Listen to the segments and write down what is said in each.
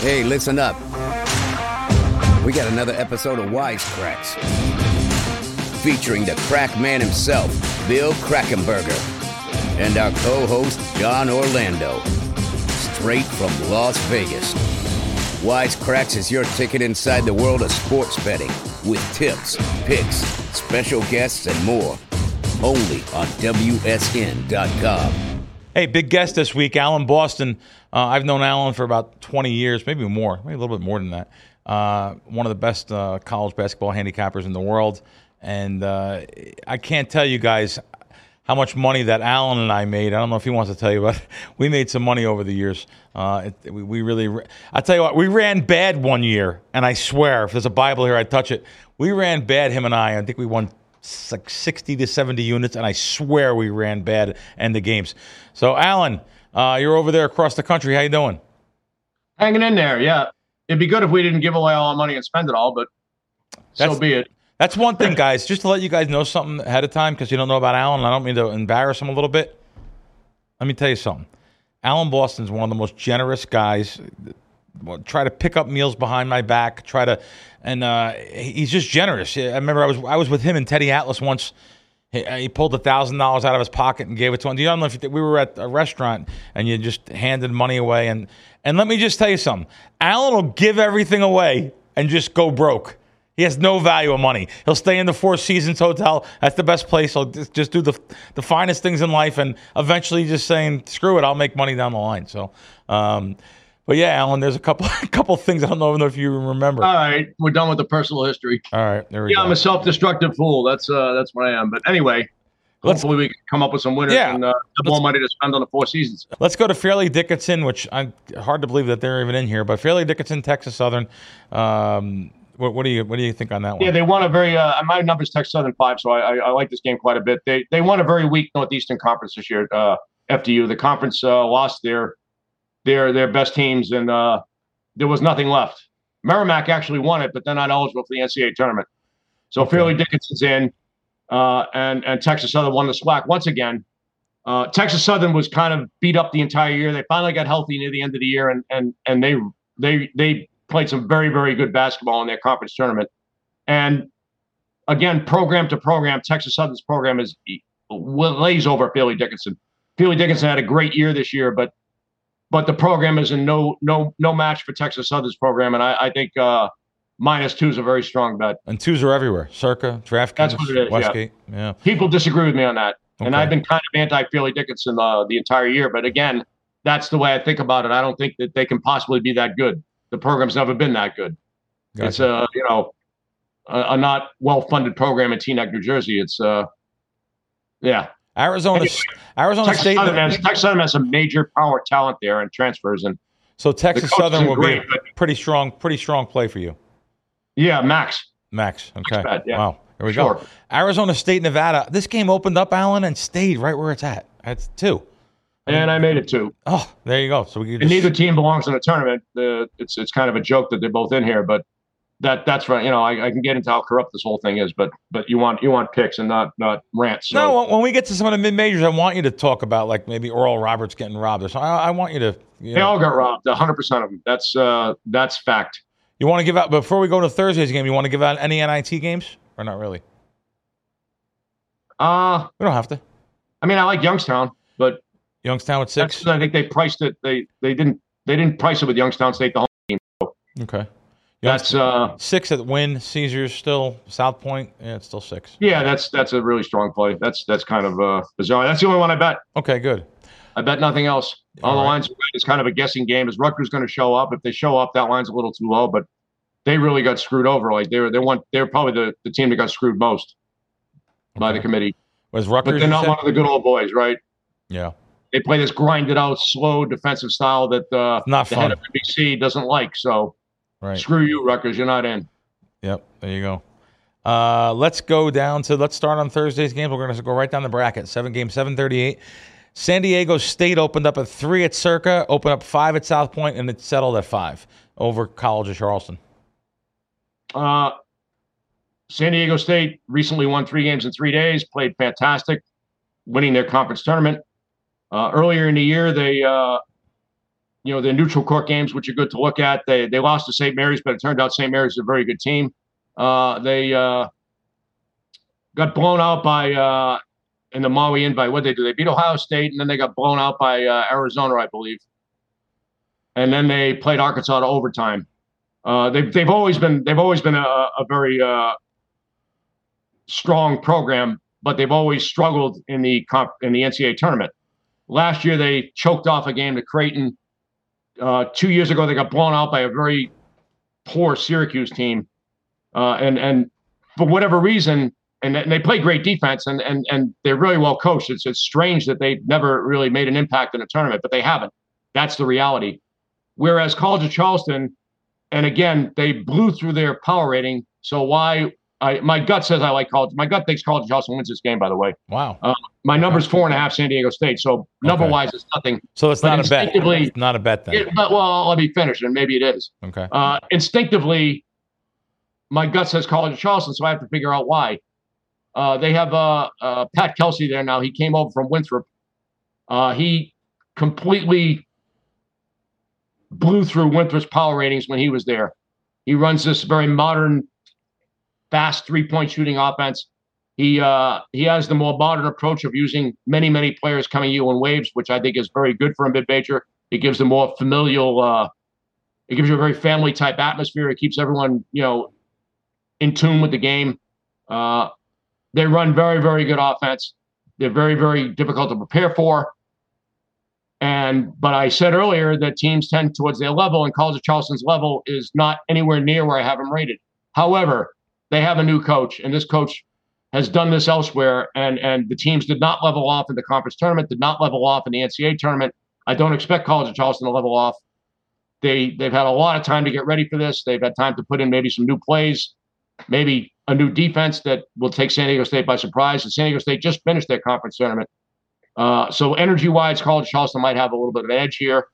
Hey, listen up. We got another episode of Wise Kracks featuring the crack man himself, Bill Krackomberger, and our co host, John Orlando, straight from Las Vegas. Wise Kracks is your ticket inside the world of sports betting with tips, picks, special guests, and more. Only on WSN.com. Hey, big guest this week, Alan Boston. Uh, I've known Alan for about 20 years, maybe more, maybe a little bit more than that. Uh, one of the best uh, college basketball handicappers in the world. And uh, I can't tell you guys how much money that Alan and I made. I don't know if he wants to tell you, but we made some money over the years. Uh, it, we, we really, I tell you what, we ran bad one year, and I swear, if there's a Bible here, I'd touch it. We ran bad, him and I. I think we won like 60 to 70 units, and I swear we ran bad in the games. So, Alan, uh, you're over there across the country. How you doing? Hanging in there, yeah. It'd be good if we didn't give away all our money and spend it all, but That's- so be it. That's one thing, guys. Just to let you guys know something ahead of time, because you don't know about Alan. I don't mean to embarrass him a little bit. Let me tell you something. Alan Boston's one of the most generous guys. Try to pick up meals behind my back. Try to, and uh, he's just generous. I remember I was I was with him and Teddy Atlas once. He, he pulled a thousand dollars out of his pocket and gave it to him. Do you know if you, we were at a restaurant and you just handed money away? And and let me just tell you something. Alan will give everything away and just go broke. He has no value of money. He'll stay in the Four Seasons Hotel. That's the best place. He'll just, just do the the finest things in life, and eventually just saying, "Screw it, I'll make money down the line." So, um, but yeah, Alan, there's a couple a couple things I don't know if you remember. All right, we're done with the personal history. All right, there we Yeah, go. I'm a self-destructive fool. That's uh, that's what I am. But anyway, Let's- hopefully we can come up with some winners Yeah. and uh, more money to spend on the Four Seasons. Let's go to Fairleigh Dickinson, which I'm hard to believe that they're even in here. But Fairleigh Dickinson, Texas Southern. Um, what, what do you what do you think on that one? Yeah, they won a very. Uh, my numbers Texas Southern five, so I, I, I like this game quite a bit. They they won a very weak Northeastern Conference this year. Uh, FDU, the conference uh, lost their their their best teams, and uh, there was nothing left. Merrimack actually won it, but they're not eligible for the NCAA tournament. So. Fairleigh Dickinson's in, uh, and and Texas Southern won the SWAC once again. Uh, Texas Southern was kind of beat up the entire year. They finally got healthy near the end of the year, and and and they they they played some very very good basketball in their conference tournament. And again, program to program, Texas Southern's program is lays over Fairleigh Dickinson. Fairleigh Dickinson had a great year this year, but but the program is in no no no match for Texas Southern's program, and I, I think uh, minus two is a very strong bet. And twos are everywhere. Circa, DraftKings, That's what it is, yeah. Westgate. Yeah. People disagree with me on that, and I've been kind of anti Fairleigh Dickinson uh, the entire year. But again, that's the way I think about it. I don't think that they can possibly be that good. The program's never been that good. It's Gotcha. a you know a, a not well funded program in Teaneck, New Jersey. It's uh yeah. Arizona, Arizona Texas State. Southern, has, Texas Southern has some major power talent there and transfers and So Texas Southern will great, be a pretty strong, pretty strong play for you, yeah, Max. Max. Okay. bet, yeah. Wow. There we Sure. go. Arizona State, Nevada. This game opened up, Alan, and stayed right where it's at. It's two. And I made it too. Oh, there you go. So we just, neither team belongs in the tournament. The it's it's kind of a joke that they're both in here, but that that's right. You know, I, I can get into how corrupt this whole thing is, but but you want you want picks and not not rants. So No, when- we get to some of the mid majors, I want you to talk about like maybe Oral Roberts getting robbed or something. I, I want you to. You, they know, all got robbed. hundred percent of them. That's uh that's fact. you want to give out before we go to Thursday's game. You want to give out any NIT games or not really? Uh We don't have to. I mean I like Youngstown, but Youngstown with six. I think they priced it. They they didn't they didn't price it with Youngstown State the home team. Okay. That's uh Six at win. Caesars still South Point. Yeah, it's still six. yeah that's that's a really strong play. That's that's kind of uh bizarre. That's the only one I bet. Okay, good. I bet nothing else. All, All the right. lines is kind of a guessing game. Is Rutgers going to show up? If they show up, that line's a little too low. But they really got screwed over. Like they were, they want, they were probably the, the team that got screwed most by the committee. Was But they're not one of the good old boys, right? Yeah, They play this grinded out, slow defensive style that uh, not the head of NBC doesn't like. So Right. screw you, Rutgers. You're not in. Yep. There you go. Uh, let's go down to let's start on Thursday's games. We're going to go right down the bracket. Seven game, seven thirty eight. San Diego State opened up at three at Circa, opened up five at South Point, and it settled at five over College of Charleston. Uh, San Diego State recently won three games in three days, played fantastic, winning their conference tournament. Uh, earlier in the year, they, uh, you know, the neutral court games, which are good to look at. They they lost to St. Mary's, but it turned out St. Mary's is a very good team. Uh, they uh, got blown out by uh, in the Maui Invite. What they do? They beat Ohio State, and then they got blown out by uh, Arizona, I believe. And then they played Arkansas to overtime. Uh, they've they've always been they've always been a, a very uh, strong program, but they've always struggled in the comp, in the NCAA tournament. Last year they choked off a game to Creighton. Uh, two years ago they got blown out by a very poor Syracuse team, uh, and and for whatever reason, and, and they play great defense, and and and they're really well coached. It's it's strange that they've never really made an impact in a tournament, but they haven't. That's the reality. Whereas College of Charleston, and again, they blew through their power rating. So why I, my gut says I like college. My gut thinks College of Charleston wins this game. By the way, Wow. uh, my number's four and a half. San Diego State. So number Okay. wise, it's nothing. So it's but not a bet. It's not a bet then. It, but well, let me finish, and maybe it is. okay. Uh, instinctively, my gut says College of Charleston, so I have to figure out why. Uh, they have uh, uh, Pat Kelsey there now. He came over from Winthrop. Uh, he completely blew through Winthrop's power ratings when he was there. He runs this very modern, fast three-point shooting offense. He uh, he has the more modern approach of using many many players coming you in waves, which I think is very good for a mid major. It gives them more familial. Uh, it gives you a very family type atmosphere. It keeps everyone you know in tune with the game. Uh, they run very very good offense. They're very very difficult to prepare for. And but I said earlier that teams tend towards their level, and College of Charleston's level is not anywhere near where I have them rated. However, they have a new coach, and this coach has done this elsewhere, and and the teams did not level off in the conference tournament, did not level off in the NCAA tournament. I don't expect College of Charleston to level off. They they've had a lot of time to get ready for this. They've had time to put in maybe some new plays, maybe a new defense that will take San Diego State by surprise. And San Diego State just finished their conference tournament. Uh, so energy wise, College of Charleston might have a little bit of an edge here.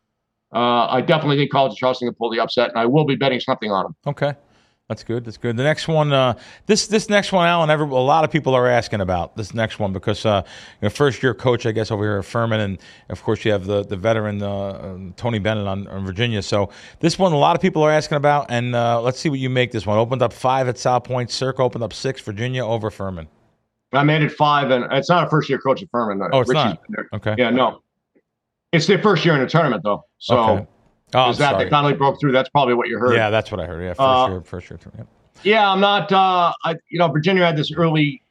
Uh, I definitely think College of Charleston can pull the upset, and I will be betting something on them. Okay. That's good. That's good. The next one, uh, this this next one, Alan. Every, a lot of people are asking about this next one because uh, you know, first year coach, I guess, over here at Furman, and of course you have the the veteran uh, um, Tony Bennett on, on Virginia. So this one, a lot of people are asking about, and uh, let's see what you make. This one opened up five at South Point. Circa opened up six. Virginia over Furman. I made it five, and it's not a first year coach at Furman. Oh, it's Richey's not? been there. Okay. Yeah, no. It's their first year in the tournament, though. So okay. Oh, is that sorry. they finally broke through? That's probably what you heard. Yeah, that's what I heard. Yeah, first Uh, year, first year. Yep. Yeah, I'm not. Uh, I you know Virginia had this early.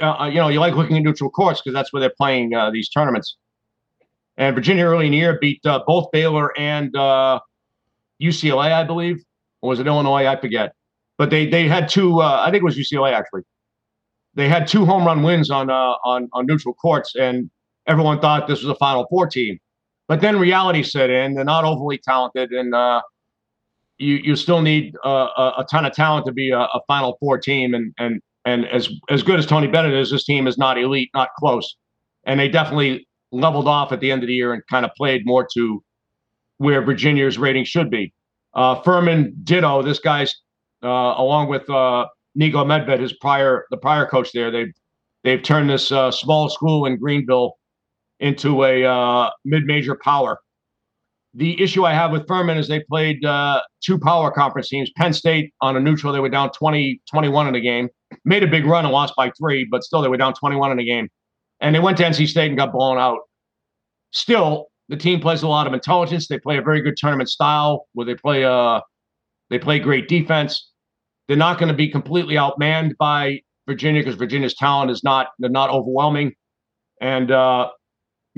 Uh, you know, you like looking at neutral courts because that's where they're playing uh, these tournaments. And Virginia early in the year beat uh, both Baylor and uh, UCLA, I believe, or was it Illinois? I forget. But they they had two. Uh, I think it was UCLA actually. They had two home run wins on uh, on on neutral courts, and everyone thought this was a Final Four team. But then reality set in. They're not overly talented, and uh, you you still need uh, a, ton of talent to be a, a Final Four team, and and and as as good as Tony Bennett is, this team is not elite, not close, and they definitely leveled off at the end of the year and kind of played more to where Virginia's rating should be. Uh, Furman ditto. This guy's uh, along with uh, Niko Medved, his prior the prior coach there. They've they've turned this uh, small school in Greenville into a uh, mid-major power. The issue I have with Furman is they played uh, two power conference teams. Penn State on a neutral, they were down 20, 21 in the game. Made a big run and lost by three, but still they were down 21 in the game. And they went to NC State and got blown out. Still, the team plays a lot of intelligence. They play a very good tournament style where they play uh they play great defense. They're not going to be completely outmanned by Virginia because Virginia's talent is not they're not overwhelming. And uh,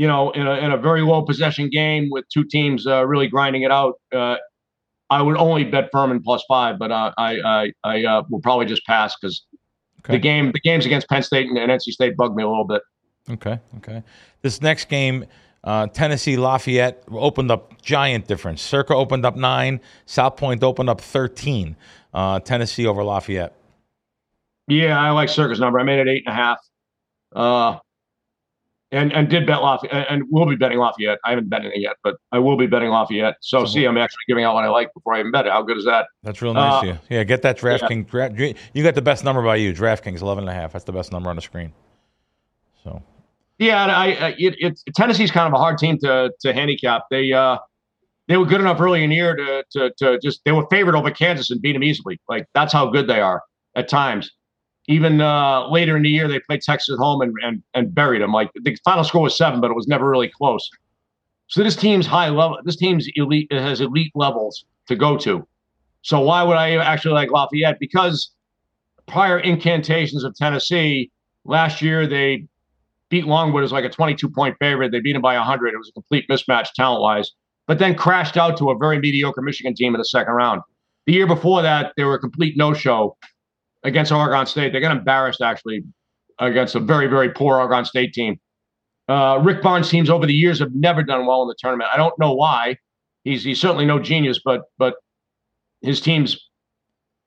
you know, in a in a very low possession game with two teams uh, really grinding it out, uh, I would only bet Furman plus five, but uh, I I I uh, will probably just pass because Okay. the game the games against Penn State and, and NC State bugged me a little bit. Okay. Okay. This next game, uh, Tennessee Lafayette opened up giant difference. Circa opened up nine. South Point opened up thirteen. Uh, Tennessee over Lafayette. Yeah, I like Circa's number. I made it eight and a half. And and did bet Lafayette, and will be betting Lafayette. I haven't betting it yet, but I will be betting Lafayette. So, So- see, I'm actually giving out what I like before I even bet it. How good is that? That's real nice Uh, of you. Yeah, get that DraftKings. Dra- you got the best number by you. DraftKings 11 and a half. That's the best number on the screen. So Yeah, and I, I it, it Tennessee's kind of a hard team to to handicap. They uh they were good enough early in the year to, to, to just, they were favored over Kansas and beat them easily. Like that's how good they are at times. Even uh, later in the year, they played Texas at home and, and, and buried them. Like the final score was seven, but it was never really close. So this team's high level, this team's elite, it has elite levels to go to. So why would I actually like Lafayette? Because prior incantations of Tennessee, last year they beat Longwood as like a 22 point favorite. They beat them by 100. It was a complete mismatch talent wise, but then crashed out to a very mediocre Michigan team in the second round. The year before that, they were a complete no show against Oregon State. They got embarrassed actually against a very, very poor Oregon State team. Uh, Rick Barnes teams over the years have never done well in the tournament. I don't know why. He's he's certainly no genius, but but his teams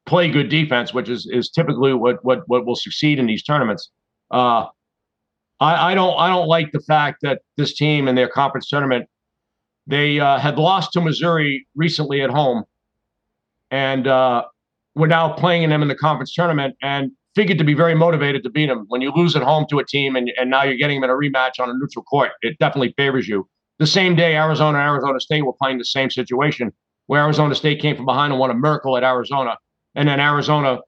play good defense, which is is typically what what what will succeed in these tournaments. Uh, I, I don't I don't like the fact that this team in their conference tournament they uh, had lost to Missouri recently at home, and uh, we're now playing them in the conference tournament and figured to be very motivated to beat them. When you lose at home to a team and, and now you're getting them in a rematch on a neutral court, it definitely favors you. The same day, Arizona and Arizona State were playing the same situation where Arizona State came from behind and won a miracle at Arizona, and then Arizona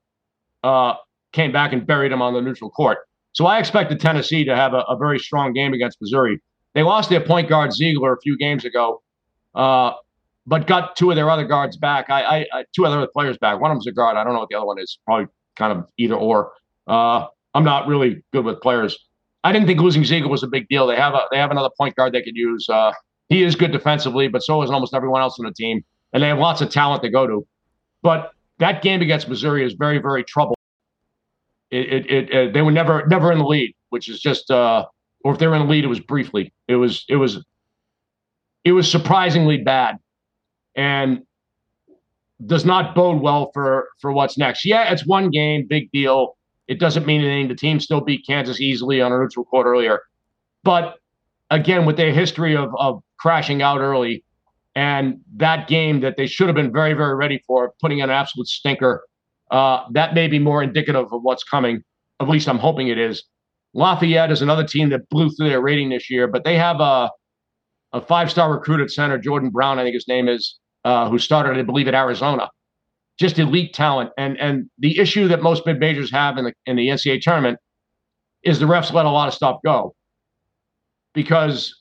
uh, came back and buried them on the neutral court. So I expected Tennessee to have a, a very strong game against Missouri. They lost their point guard Zeigler a few games ago, uh, but got two of their other guards back. I, I, I, two other players back. One of them's a guard. I don't know what the other one is. Probably kind of either or. Uh, I'm not really good with players. I didn't think losing Zeigler was a big deal. They have a they have another point guard they could use. Uh, he is good defensively, but so is almost everyone else on the team, and they have lots of talent to go to. But that game against Missouri is very very trouble. It, it, it, it they were never never in the lead, which is just uh, or if they were in the lead, it was briefly. It was it was it was surprisingly bad, and does not bode well for for what's next. Yeah, it's one game, big deal. It doesn't mean anything. The team still beat Kansas easily on a neutral court earlier, but again, with their history of of crashing out early, and that game that they should have been very very ready for, putting in an absolute stinker, uh, that may be more indicative of what's coming. At least I'm hoping it is. Lafayette is another team that blew through their rating this year, but they have a a five star recruit at center, Jordan Brown, I think his name is uh, who started, I believe, at Arizona. Just elite talent, and and the issue that most mid majors have in the in the NCAA tournament is the refs let a lot of stuff go because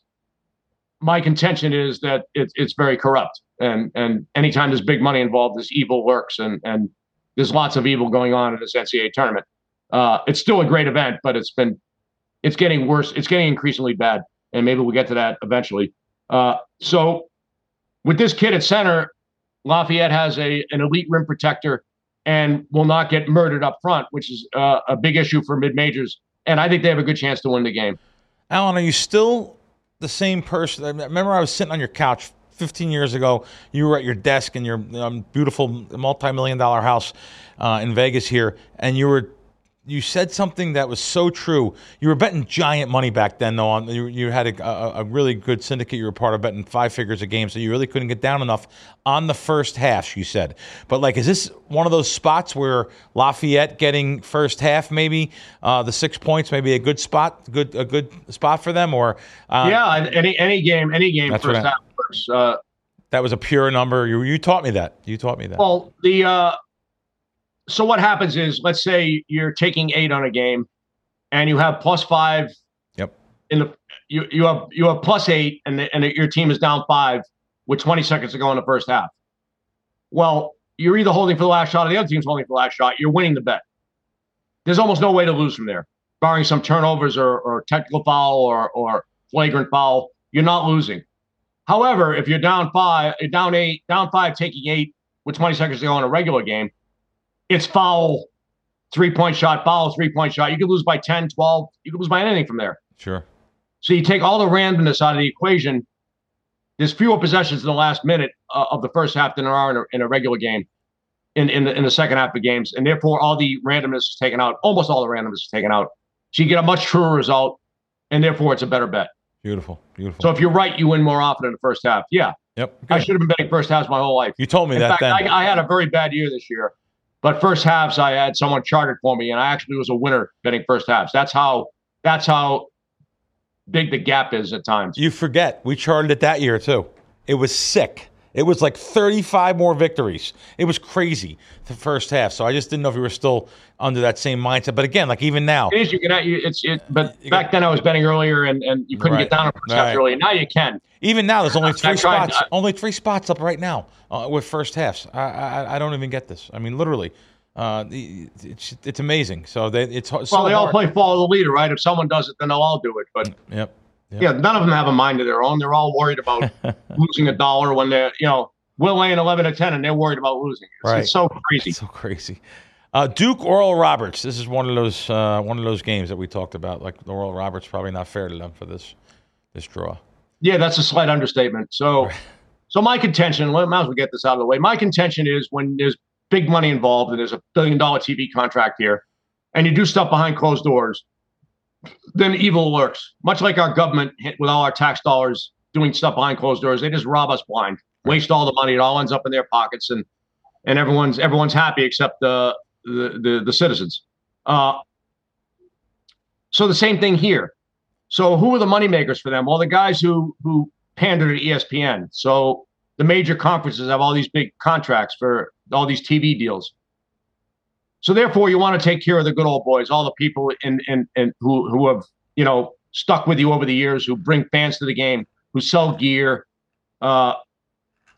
my contention is that it, it's very corrupt, and and anytime there's big money involved, this evil works, and and there's lots of evil going on in this NCAA tournament. Uh, it's still a great event, but it's been it's getting worse. It's getting increasingly bad, and maybe we'll get to that eventually. Uh, so with this kid at center, Lafayette has a an elite rim protector and will not get murdered up front, which is uh, a big issue for mid majors. And I think they have a good chance to win the game. Alan, are you still the same person? I remember I was sitting on your couch 15 years ago. You were at your desk in your um, beautiful multi million dollar house uh, in Vegas here, and you were you said something that was so true. You were betting giant money back then, though. On you, you had a, a, a, really good syndicate. You were part of betting five figures a game, so you really couldn't get down enough on the first half. You said, but like, is this one of those spots where Lafayette getting first half, maybe uh, the six points, maybe a good spot, good a good spot for them, or uh, yeah, any any game, any game first half. First, uh, that was a pure number. You you taught me that. You taught me that. Well, the uh, so what happens is, let's say you're taking eight on a game, and you have plus five. Yep. In the you you have you have plus eight, and the, and your team is down five with 20 seconds to go in the first half. Well, you're either holding for the last shot or the other team's holding for the last shot. You're winning the bet. There's almost no way to lose from there, barring some turnovers or, or technical foul or or flagrant foul. You're not losing. However, if you're down five, down eight, down five, taking eight with 20 seconds to go in a regular game, it's foul, three point shot, foul, three point shot. You could lose by 10, 12. You could lose by anything from there. Sure. So you take all the randomness out of the equation. There's fewer possessions in the last minute uh, of the first half than there are in a, in a regular game, in in the, in the second half of games, and therefore all the randomness is taken out. Almost all the randomness is taken out. So you get a much truer result, and therefore it's a better bet. Beautiful, beautiful. So if you're right, you win more often in the first half. Yeah. Yep. Good. I should have been betting first halves my whole life. You told me in that. Fact, then. I, I had a very bad year this year. But first halves, I had someone charted for me, and I actually was a winner betting first halves. That's how. That's how big the gap is at times. You forget we charted it that year too. It was sick. It was like 35 more victories. It was crazy the first half. So I just didn't know if you were still under that same mindset. But again, like even now, it is. You can. It's. It, but you back got, then I was betting earlier, and, and you couldn't right, get down on first right. half early. Now you can. Even now, there's only three spots. only three spots up right now uh, with first halves. I, I I don't even get this. I mean, literally. Uh, it's it's amazing. So they it's well, so they all play follow the leader, right? If someone does it, then they'll all do it. But yep. Yep. Yeah, none of them have a mind of their own. They're all worried about losing a dollar when they're, you know, we're laying 11 to 10 and they're worried about losing. It's, right. it's so crazy. It's so crazy. Uh, Duke Oral Roberts. This is one of those uh, one of those games that we talked about. Like Oral Roberts, probably not fair to them for this this draw. Yeah, that's a slight understatement. So, so my contention. Might as well get this out of the way. My contention is when there's big money involved and there's a billion dollar TV contract here, and you do stuff behind closed doors, then evil lurks. Much like our government with all our tax dollars doing stuff behind closed doors, they just rob us blind, waste all the money. It all ends up in their pockets, and and everyone's everyone's happy except the the the, the citizens. Uh, so the same thing here. So who are the moneymakers for them? Well, the guys who who pander to ESPN. So the major conferences have all these big contracts for all these TV deals. So therefore, you want to take care of the good old boys, all the people in in, in who who have you know stuck with you over the years, who bring fans to the game, who sell gear. Uh,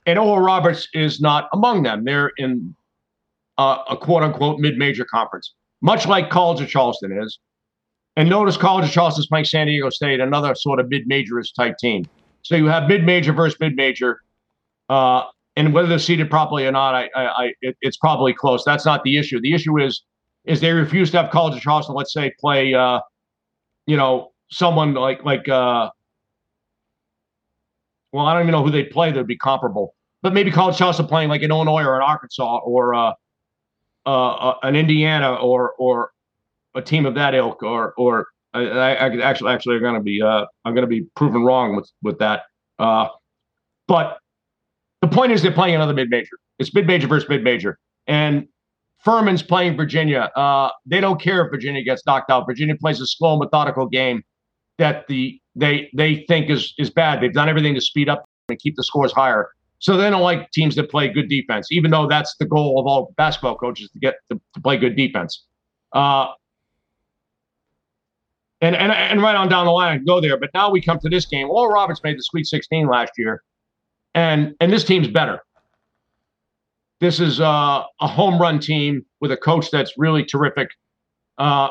and Oral Roberts is not among them. They're in uh, a quote unquote mid major conference, much like College of Charleston is. And notice College of Charleston is playing San Diego State, another sort of mid majorist type team. So you have mid major versus mid major. Uh, and whether they're seated properly or not, I, I, I it, it's probably close. That's not the issue. The issue is, is they refuse to have College of Charleston, let's say, play, uh, you know, someone like like, uh, well, I don't even know who they'd play that would be comparable, but maybe College of Charleston playing like in Illinois or in Arkansas or uh, uh, uh, an Indiana or or a team of that ilk or or I, I actually actually are going to be uh, I'm going to be proven wrong with with that. Uh, but the point is, they're playing another mid major. It's mid major versus mid major, and Furman's playing Virginia. Uh, they don't care if Virginia gets knocked out. Virginia plays a slow, methodical game that the they they think is is bad. They've done everything to speed up and keep the scores higher. So they don't like teams that play good defense, even though that's the goal of all basketball coaches to get to, to play good defense. Uh, and, and and right on down the line, go there. But now we come to this game. Oral Roberts made the Sweet 16 last year and and this team's better. This is uh, a home run team with a coach that's really terrific, uh,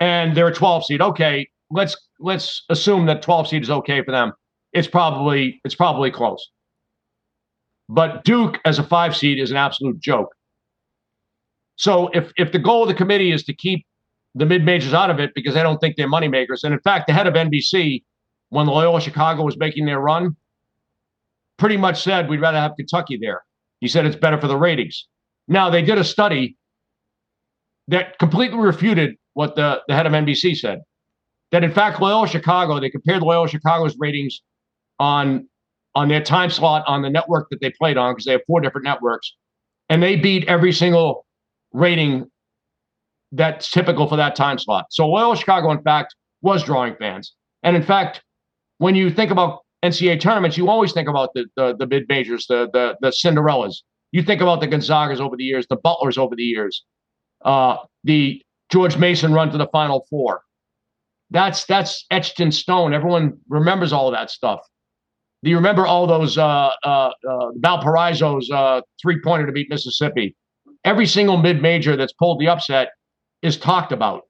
and they're a 12 seed. Okay, let's let's assume that 12 seed is okay for them. It's probably it's probably close. But Duke as a five seed is an absolute joke. So if if the goal of the committee is to keep the mid majors out of it because they don't think they're moneymakers, and in fact, the head of NBC, when Loyola Chicago was making their run, pretty much said we'd rather have Kentucky there. He said it's better for the ratings. Now, they did a study that completely refuted what the, the head of NBC said. That in fact, Loyola Chicago, they compared Loyola Chicago's ratings on on their time slot on the network that they played on, because they have four different networks, and they beat every single rating that's typical for that time slot. So Loyola Chicago, in fact, was drawing fans. And in fact, when you think about NCAA tournaments, you always think about the the, the mid majors, the, the the Cinderellas. You think about the Gonzagas over the years, the Butlers over the years, uh, the George Mason run to the Final Four. That's that's etched in stone. Everyone remembers all of that stuff. Do you remember all those uh, uh, uh, Valparaiso's uh, three pointer to beat Mississippi? Every single mid major that's pulled the upset is talked about.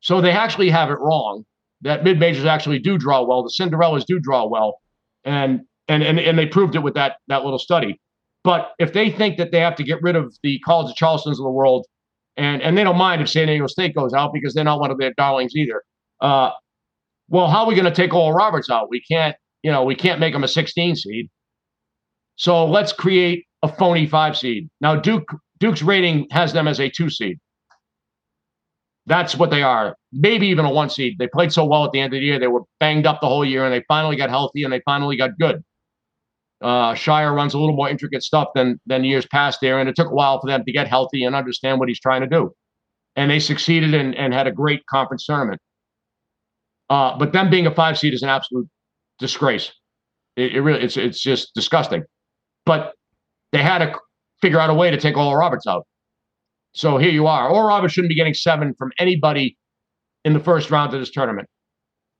So they actually have it wrong that mid majors actually do draw well. The Cinderellas do draw well, and and and and they proved it with that that little study. But if they think that they have to get rid of the College of Charleston's of the world, and and they don't mind if San Diego State goes out because they're not one of their darlings either. Uh, well, how are we going to take Oral Roberts out? We can't, you know, we can't make them a 16 seed. So let's create a phony five seed. Now Duke Duke's rating has them as a two seed. That's what they are. Maybe even a one seed. They played so well at the end of the year. They were banged up the whole year, and they finally got healthy and they finally got good. Uh, Scheyer runs a little more intricate stuff than than years past there, and it took a while for them to get healthy and understand what he's trying to do. And they succeeded and, and had a great conference tournament. Uh, but them being a five seed is an absolute disgrace. It, it really it's it's just disgusting. But they had to figure out a way to take Oral Roberts out. So here you are. Oral Roberts shouldn't be getting seven from anybody in the first round of this tournament.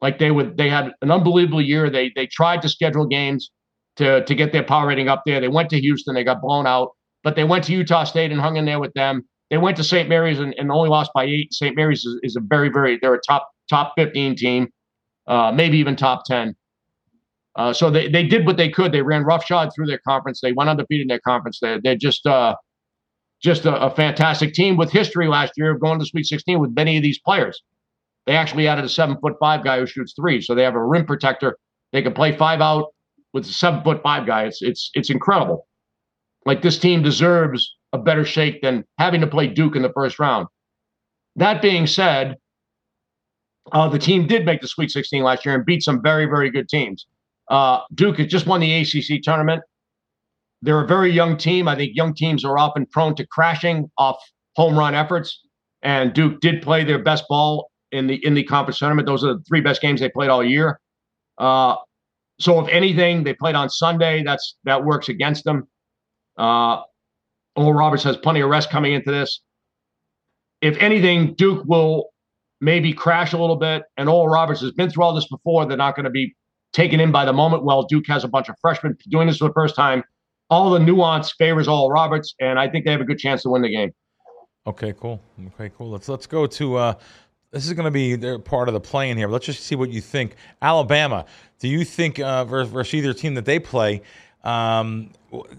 Like they would, they had an unbelievable year. They they tried to schedule games to to get their power rating up there. They went to Houston, they got blown out, but they went to Utah State and hung in there with them. They went to St. Mary's and, and only lost by eight. St. Mary's is, is, a very very they're a top top fifteen team, uh, maybe even top ten. Uh, so they, they did what they could. They ran roughshod through their conference. They went undefeated in their conference. They, they're just uh, just a, a, fantastic team with history last year of going to Sweet 16 with many of these players. They actually added a seven foot five guy who shoots three, so they have a rim protector. They can play five out with a seven foot five guy. It's it's it's incredible. Like this team deserves a better shake than having to play Duke in the first round. That being said, uh, the team did make the Sweet 16 last year and beat some very very good teams. Uh, Duke has just won the ACC tournament. They're a very young team. I think young teams are often prone to crashing off home run efforts. And Duke did play their best ball in the in the conference tournament. Those are the three best games they played all year. Uh, so if anything, they played on Sunday. That's that works against them. Uh, Oral Roberts has plenty of rest coming into this. If anything, Duke will maybe crash a little bit. And Oral Roberts has been through all this before. They're not going to be taken in by the moment. Well, Duke has a bunch of freshmen doing this for the first time all the nuance favors Oral Roberts, and I think they have a good chance to win the game. Okay, cool. Okay, cool. Let's let's go to. Uh, this is going to be their part of the play in here. But let's just see what you think. Alabama. Do you think uh, versus, versus either team that they play? Um,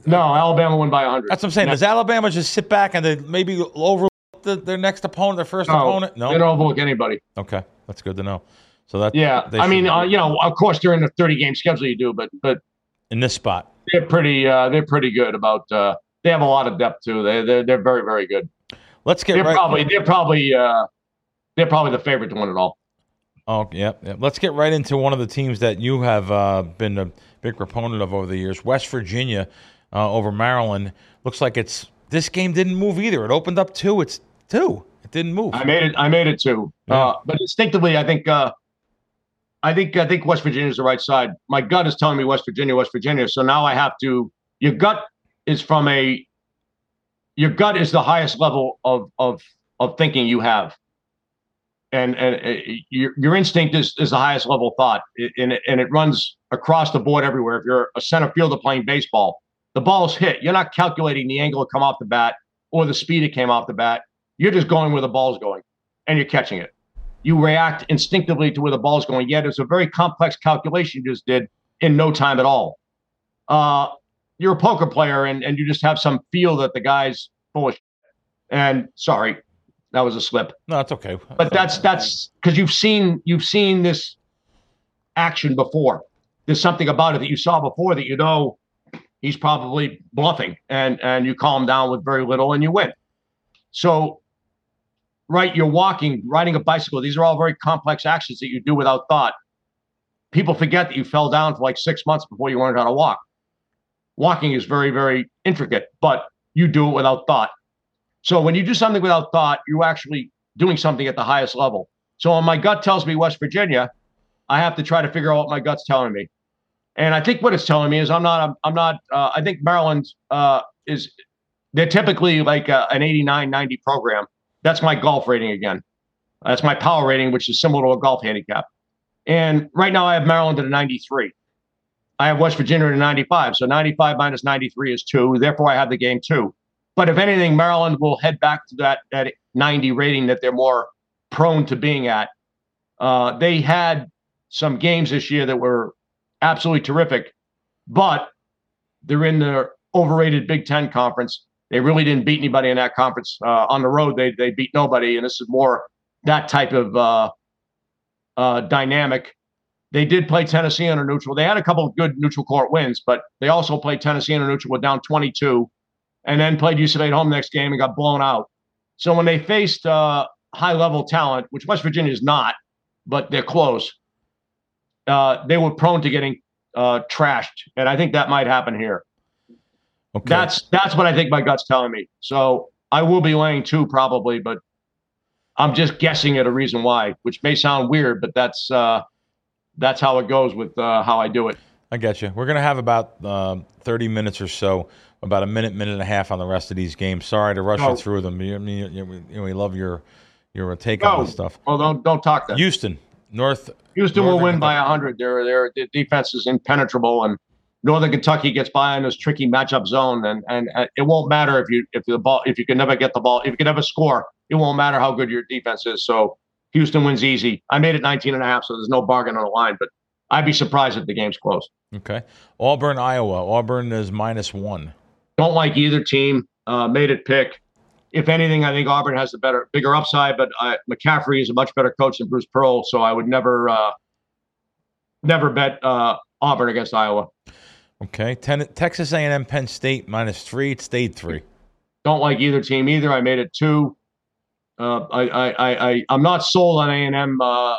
no, Alabama win by 100. That's what I'm saying. Does Alabama just sit back and they maybe overlook the, their next opponent, their first no, opponent? No, they don't overlook anybody. Okay, that's good to know. So that yeah, I mean, uh, you know, of course during the 30 game schedule you do, but but in this spot, they're pretty uh, they're pretty good about uh, they have a lot of depth too. They they're, they're very very good. Let's get they're right. probably they're probably uh, they're probably the favorite to win it all. Oh yeah, yeah. Let's get right into one of the teams that you have uh, been a big proponent of over the years, West Virginia uh, over Maryland. Looks like it's this game didn't move either. It opened up two. It's two. It didn't move. I made it. I made it two. Yeah. Uh, but instinctively, I think uh, I think I think West Virginia is the right side. My gut is telling me West Virginia, West Virginia. So now I have to. Your gut is from a. Your gut is the highest level of of of thinking you have, and and uh, your your instinct is is the highest level thought, and it, and it runs across the board everywhere. If you're a center fielder playing baseball, the ball's hit. You're not calculating the angle to come off the bat or the speed it came off the bat. You're just going where the ball's going, and you're catching it you react instinctively to where the ball's going. Yet it's a very complex calculation you just did in no time at all. Uh, you're a poker player and, and you just have some feel that the guy's full of shit. And sorry, that was a slip. No, that's okay. But that's that's because you've seen you've seen this action before. There's something about it that you saw before that you know he's probably bluffing, and and you calm down with very little and you win. So right? You're walking, riding a bicycle. These are all very complex actions that you do without thought. People forget that you fell down for like six months before you learned how to walk. Walking is very, very intricate, but you do it without thought. So when you do something without thought, you're actually doing something at the highest level. So when my gut tells me West Virginia, I have to try to figure out what my gut's telling me. And I think what it's telling me is I'm not, I'm, not, uh, I think Maryland uh, is, they're typically like a, an 89, 90 program. That's my golf rating again. That's my power rating, which is similar to a golf handicap. And right now I have Maryland at a 93. I have West Virginia at a 95. So 95 minus 93 is two. Therefore, I have the game two. But if anything, Maryland will head back to that, that 90 rating that they're more prone to being at. Uh, they had some games this year that were absolutely terrific, but they're in the overrated Big Ten conference. They really didn't beat anybody in that conference. Uh, on the road, they they beat nobody, and this is more that type of uh, uh, dynamic. They did play Tennessee under neutral. They had a couple of good neutral court wins, but they also played Tennessee under neutral with down 22, and then played UCLA at home next game and got blown out. So when they faced uh, high level talent, which West Virginia is not, but they're close, uh, they were prone to getting uh, trashed, and I think that might happen here. Okay. That's that's what I think my gut's telling me. So I will be laying two probably, but I'm just guessing at a reason why, which may sound weird, but that's uh, that's how it goes with uh, how I do it. I get you. We're gonna have about uh, thirty minutes or so, about a minute, minute and a half on the rest of these games. Sorry to rush you through them. You, you, you, you we love your your take on No. this stuff. Well, don't don't talk that. Houston, North. Houston will Northern win by hundred. Their their their defense is impenetrable, and Northern Kentucky gets by in this tricky matchup zone, and and uh, it won't matter if you if the ball if you can never get the ball if you can never score. It won't matter how good your defense is. So Houston wins easy. I made it 19 and a half, so there's no bargain on the line, but I'd be surprised if the game's close. Okay. Auburn, Iowa. Auburn is minus one. Don't like either team. Uh, made it pick. If anything, I think Auburn has the better, bigger upside. But uh, McCaffery is a much better coach than Bruce Pearl, so I would never, uh, never bet uh, Auburn against Iowa. Okay. Ten, Texas A&M, Penn State minus three. It stayed three. Don't like either team either. I made it two. Uh, I, I, I, I'm not sold on A and M uh,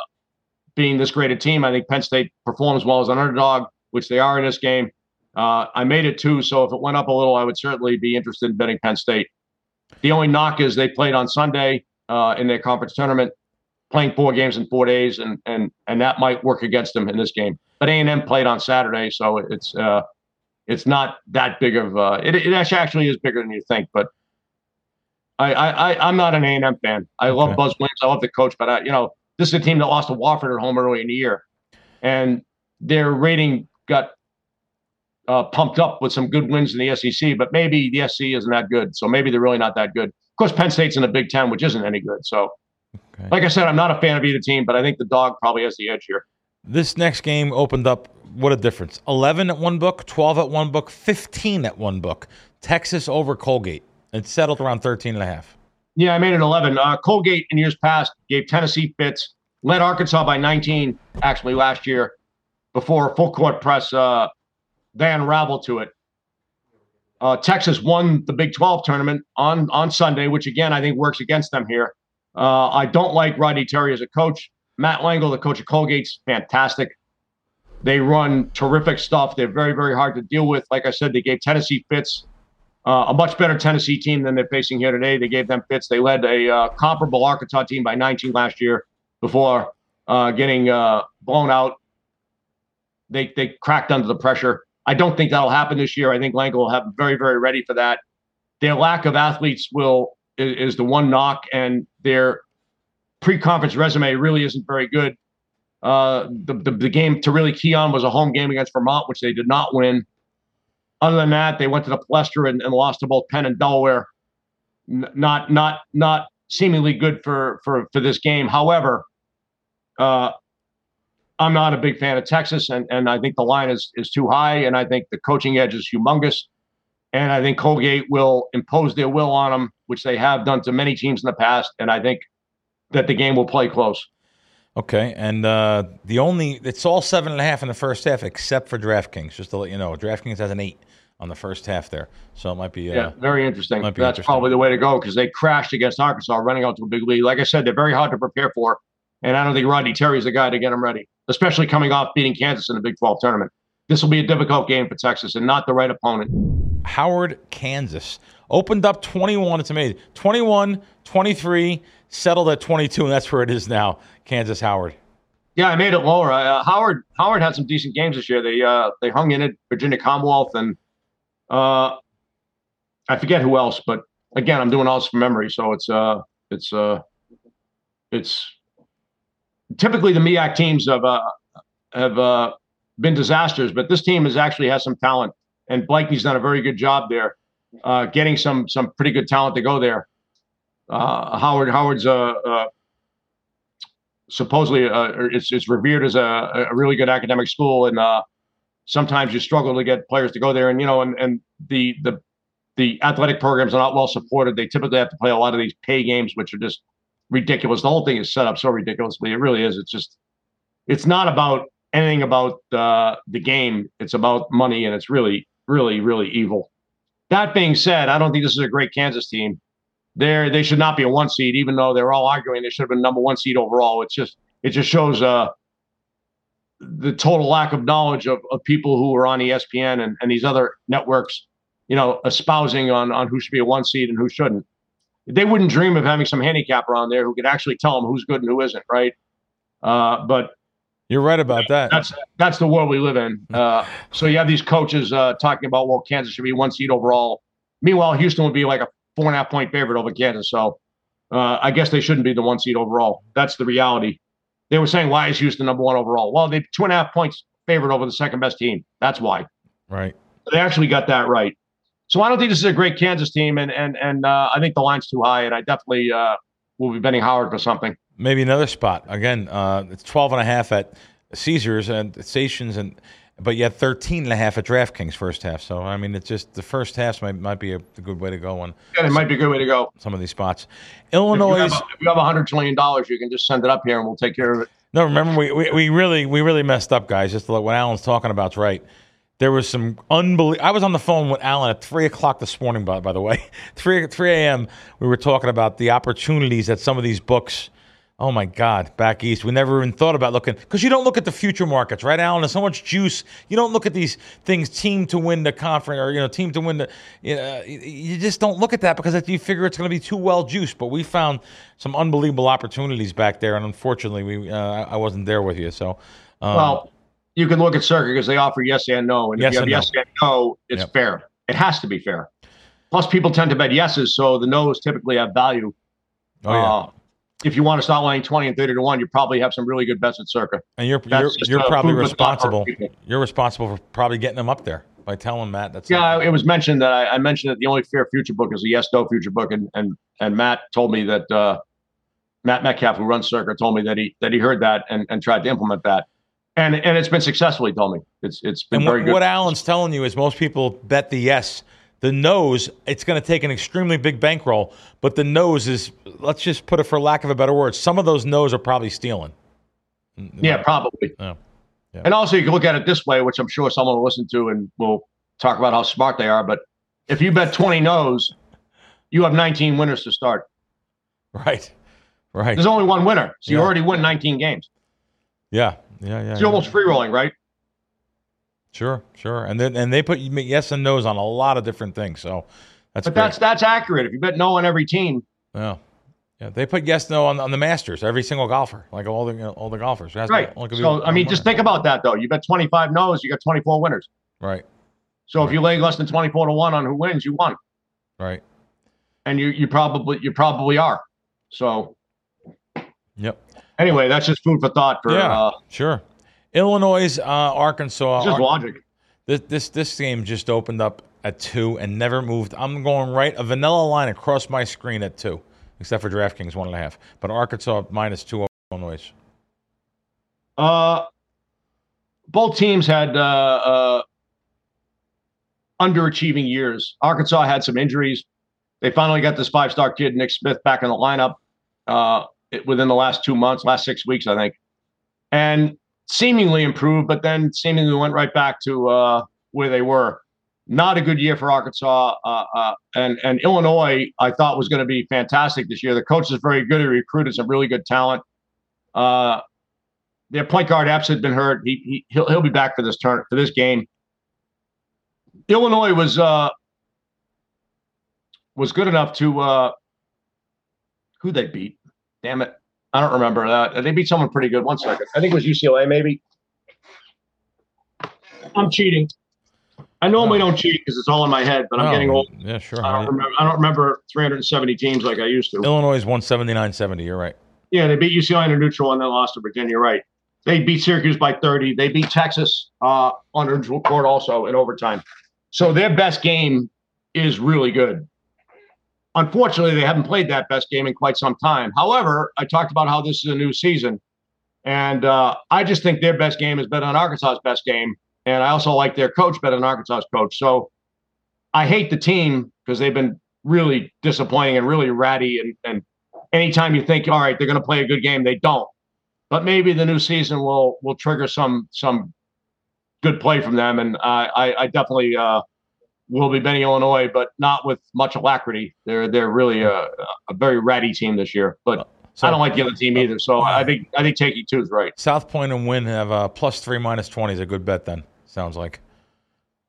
being this great a team. I think Penn State performs well as an underdog, which they are in this game. Uh, I made it two, so if it went up a little, I would certainly be interested in betting Penn State. The only knock is they played on Sunday uh, in their conference tournament, playing four games in four days, and and and that might work against them in this game. But A and M played on Saturday, so it's uh, it's not that big of uh, it. It actually actually is bigger than you think, but I I, I'm not an A and M fan. I love Okay. Buzz Williams. I love the coach, but I, you know this is a team that lost to Wofford at home early in the year, and their rating got uh, pumped up with some good wins in the SEC. But maybe the SEC isn't that good, so maybe they're really not that good. Of course, Penn State's in the Big Ten, which isn't any good. So, Okay. like I said, I'm not a fan of either team, but I think the dog probably has the edge here. This next game opened up. What a difference. 11 at one book, 12 at one book, 15 at one book. Texas over Colgate. It settled around 13 and a half. Yeah, I made it 11. Uh, Colgate in years past gave Tennessee fits, led Arkansas by 19 actually last year before full court press. Uh, they unraveled to it. Uh, Texas won the Big 12 tournament on, on Sunday, which again I think works against them here. Uh, I don't like Rodney Terry as a coach. Matt Langel, the coach of Colgate's fantastic. They run terrific stuff. They're very, very hard to deal with. Like I said, they gave Tennessee fits uh, a much better Tennessee team than they're facing here today. They gave them fits. They led a uh, comparable Arkansas team by 19 last year before uh, getting uh, blown out. They they cracked under the pressure. I don't think that'll happen this year. I think Langel will have very very ready for that. Their lack of athletes will is, is the one knock, and their pre-conference resume really isn't very good. Uh, the, the the game to really key on was a home game against Vermont, which they did not win. Other than that, they went to the Palestra and, and lost to both Penn and Delaware. N- not not not seemingly good for for for this game. However, uh, I'm not a big fan of Texas, and and I think the line is is too high, and I think the coaching edge is humongous, and I think Colgate will impose their will on them, which they have done to many teams in the past, and I think that the game will play close. Okay, and uh, the only it's all seven and a half in the first half, except for DraftKings. Just to let you know, DraftKings has an eight on the first half there, so it might be. Uh, Yeah, very interesting. That's interesting. probably the way to go because they crashed against Arkansas, running out to a big lead. Like I said, they're very hard to prepare for, and I don't think Rodney Terry's the guy to get them ready, especially coming off beating Kansas in the Big 12 tournament. This will be a difficult game for Texas and not the right opponent. Howard, Kansas. Opened up 21. It's amazing. 21, 23, settled at 22, and that's where it is now. Kansas, Howard. Yeah, I made it lower. Uh, Howard Howard had some decent games this year. They uh, they hung in it. Virginia Commonwealth and uh, I forget who else, but again, I'm doing all this from memory, so it's uh it's uh it's typically the MEAC teams have uh, have uh, been disasters, but this team has actually has some talent, and Blakeney's done a very good job there, uh, getting some some pretty good talent to go there. Uh, Howard Howard's uh, uh, supposedly uh, it's it's revered as a, a really good academic school, and uh, sometimes you struggle to get players to go there. And you know, and and the the the athletic programs are not well supported. They typically have to play a lot of these pay games, which are just ridiculous. The whole thing is set up so ridiculously. It really is. It's just it's not about anything about uh, the game. It's about money, and it's really really really evil. That being said, I don't think this is a great Kansas team they're they should not be a one seed, even though they're all arguing they should have been number one seed overall. It's just it just shows uh the total lack of knowledge of, of people who are on ESPN and, and these other networks, you know, espousing on on who should be a one seed and who shouldn't. They wouldn't dream of having some handicapper on there who could actually tell them who's good and who isn't, right? Uh, but You're right about that. That's that's the world we live in. Uh, so you have these coaches uh, talking about well, Kansas should be one seed overall. Meanwhile, Houston would be like a four and a half point favorite over Kansas. So uh, I guess they shouldn't be the one seed overall. That's the reality. They were saying why is Houston number one overall? Well, they two and a half points favorite over the second best team. That's why. Right. They actually got that right. So I don't think this is a great Kansas team, and and and uh, I think the line's too high, and I definitely uh, will be betting Howard for something. Maybe another spot. Again, uh, it's 12 and a half at Caesars and stations and but you had 13 and a half at DraftKings first half. So I mean, it's just the first half might might be a, a good way to go on. Yeah, it might be a good way to go. Some of these spots, Illinois. If you have a hundred trillion dollars, you can just send it up here, and we'll take care of it. No, remember we, we, we really we really messed up, guys. Just what Alan's talking about is right. There was some unbelievable. I was on the phone with Alan at three o'clock this morning. By by the way, three three a.m. We were talking about the opportunities that some of these books Oh my God, back east. We never even thought about looking because you don't look at the future markets, right, Alan? There's so much juice. You don't look at these things, team to win the conference or you know, team to win the. You, know, you just don't look at that because you figure it's going to be too well juiced. But we found some unbelievable opportunities back there, and unfortunately, we uh, I wasn't there with you. So, um, well, you can look at Circa because they offer yes and no, and yes if you have yes no. and no, it's yep. fair. It has to be fair. Plus, people tend to bet yeses, so the no's typically have value. Oh yeah. Uh, if you want to start laying 20 and 30 to 1, you probably have some really good bets at Circa. And you're you're, you're probably responsible. You're responsible for probably getting them up there by telling Matt that's Yeah, it was mentioned that I, I, mentioned that the only fair future book is a yes no future book and and and Matt told me that uh, Matt Metcalf who runs Circa told me that he that he heard that and, and tried to implement that. And and it's been successful, he told me. It's it's been and very what, good. What Alan's telling you is most people bet the yes the nose, it's going to take an extremely big bankroll, but the nose is, let's just put it for lack of a better word, some of those nose are probably stealing. Yeah, probably. Yeah. yeah. And also, you can look at it this way, which I'm sure someone will listen to and we'll talk about how smart they are. But if you bet 20 nose, you have 19 winners to start. Right. Right. There's only one winner. So you already win 19 games. Yeah. Yeah. Yeah. It's yeah. almost free rolling, right? Sure, sure, and then and they put yes and no's on a lot of different things. So that's but great. that's that's accurate. If you bet no on every team, yeah, yeah, they put yes no on, on the Masters. Every single golfer, like all the all the golfers, right? so I mean, just think about that though. You bet twenty five no's, you got twenty four winners. Right. So right. if you lay less than twenty four to one on who wins, you won. Right. And you you probably you probably are. So. Yep. Anyway, that's just food for thought for. Yeah. Uh, sure. Illinois, uh, Arkansas. It's just logic. This this this game just opened up at two and never moved. I'm going right a vanilla line across my screen at two, except for DraftKings one and a half. But Arkansas minus two Illinois. Uh, both teams had uh, uh, underachieving years. Arkansas had some injuries. They finally got this five-star kid Nick Smith back in the lineup uh, within the last two months, last six weeks, I think. And seemingly improved, but then seemingly went right back to uh, where they were. Not a good year for Arkansas uh, uh, and and Illinois. I thought was going to be fantastic this year. The coach is very good. He recruited some really good talent. Uh, their point guard Epps had been hurt. He, he he'll he'll be back for this turn for this game. Illinois was uh, was good enough to who they beat. Damn it. I don't remember that. They beat someone pretty good. One second. I think it was UCLA, maybe. I'm cheating. I normally don't cheat because it's all in my head, but I'm getting old. Yeah, sure. I don't, remember, I don't remember 370 teams like I used to. Illinois is 179.70. You're right. Yeah, they beat UCLA in a neutral and then lost to Virginia. You're Right. They beat Syracuse by 30. They beat Texas uh, on neutral court also in overtime. So their best game is really good. Unfortunately, they haven't played that best game in quite some time. However, I talked about how this is a new season, and uh, I just think their best game is better than Arkansas's best game, and I also like their coach better than Arkansas's coach. So I hate the team because they've been really disappointing and really ratty. And, and anytime you think, all right, they're going to play a good game, they don't. But maybe the new season will will trigger some some good play from them, and I I, I definitely. Uh, will be Benny Illinois, but not with much alacrity. They're they're really a, a very ratty team this year. But so, I don't like the other team either. So I think I think taking two is right. South Point and Wynn have a plus three minus twenty is a good bet. Then sounds like.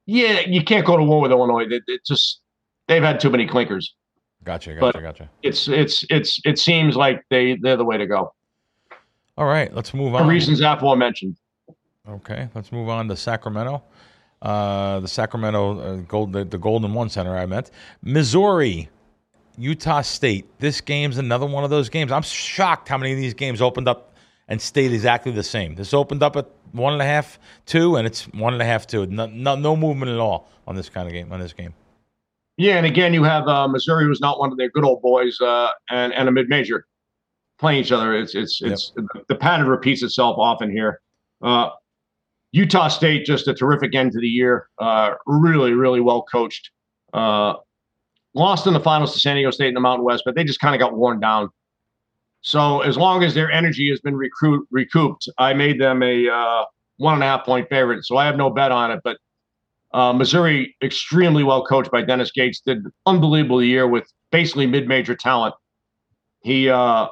Yeah, you can't go to war with Illinois. It, it just they've had too many clinkers. Gotcha, gotcha, but gotcha. It's it's it's it seems like they they're the way to go. All right, let's move For on. reasons aforementioned. Okay, let's move on to Sacramento. Uh, the Sacramento uh, Gold, the, the Golden One Center. I meant Missouri, Utah State. This game's another one of those games. I'm shocked how many of these games opened up and stayed exactly the same. This opened up at one and a half, two, and it's one and a half, two. No, no, no movement at all on this kind of game. On this game. Yeah, and again, you have uh, Missouri, who's not one of their good old boys, uh, and and a mid major playing each other. It's it's it's the pattern repeats itself often here. Uh, Utah State just a terrific end to the year. Uh, really, really well coached. Uh, lost in the finals to San Diego State in the Mountain West, but they just kind of got worn down. So as long as their energy has been recruit, recouped, I made them a uh, one and a half point favorite. So I have no bet on it, but uh, Missouri, extremely well coached by Dennis Gates, did unbelievable year with basically mid-major talent. He uh,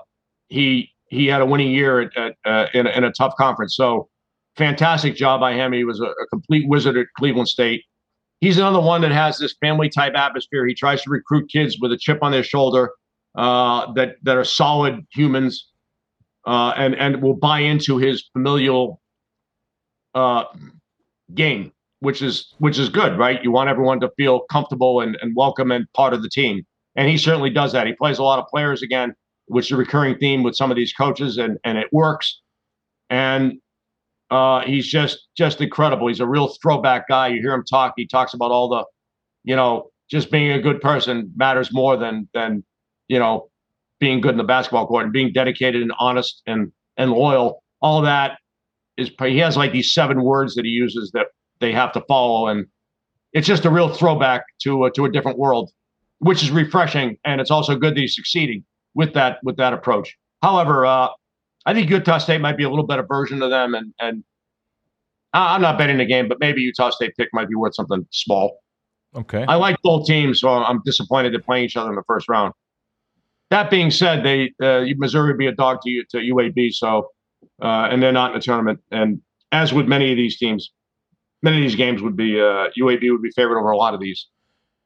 he he had a winning year at, at uh, in, in a tough conference. So fantastic job by him. He was a, a complete wizard at Cleveland State. He's another one that has this family type atmosphere. He tries to recruit kids with a chip on their shoulder uh, that that are solid humans uh, and and will buy into his familial uh, game, which is which is good, right? You want everyone to feel comfortable and, and welcome and part of the team, and he certainly does that. He plays a lot of players again, which is a recurring theme with some of these coaches, and and it works. And uh, he's just just incredible. He's a real throwback guy. You hear him talk. He talks about all the, you know, just being a good person matters more than than you know being good in the basketball court and being dedicated and honest and and loyal. All that is he has like these seven words that he uses that they have to follow, and it's just a real throwback to uh, to a different world, which is refreshing, and it's also good that he's succeeding with that with that approach. However, uh, I think Utah State might be a little better version of them, and and I'm not betting the game, but maybe Utah State pick might be worth something small. Okay. I like both teams, so I'm disappointed they're playing each other in the first round. That being said, they uh, Missouri would be a dog to to UAB, so uh, and they're not in the tournament. And as with many of these teams, many of these games would be uh, UAB would be favored over a lot of these.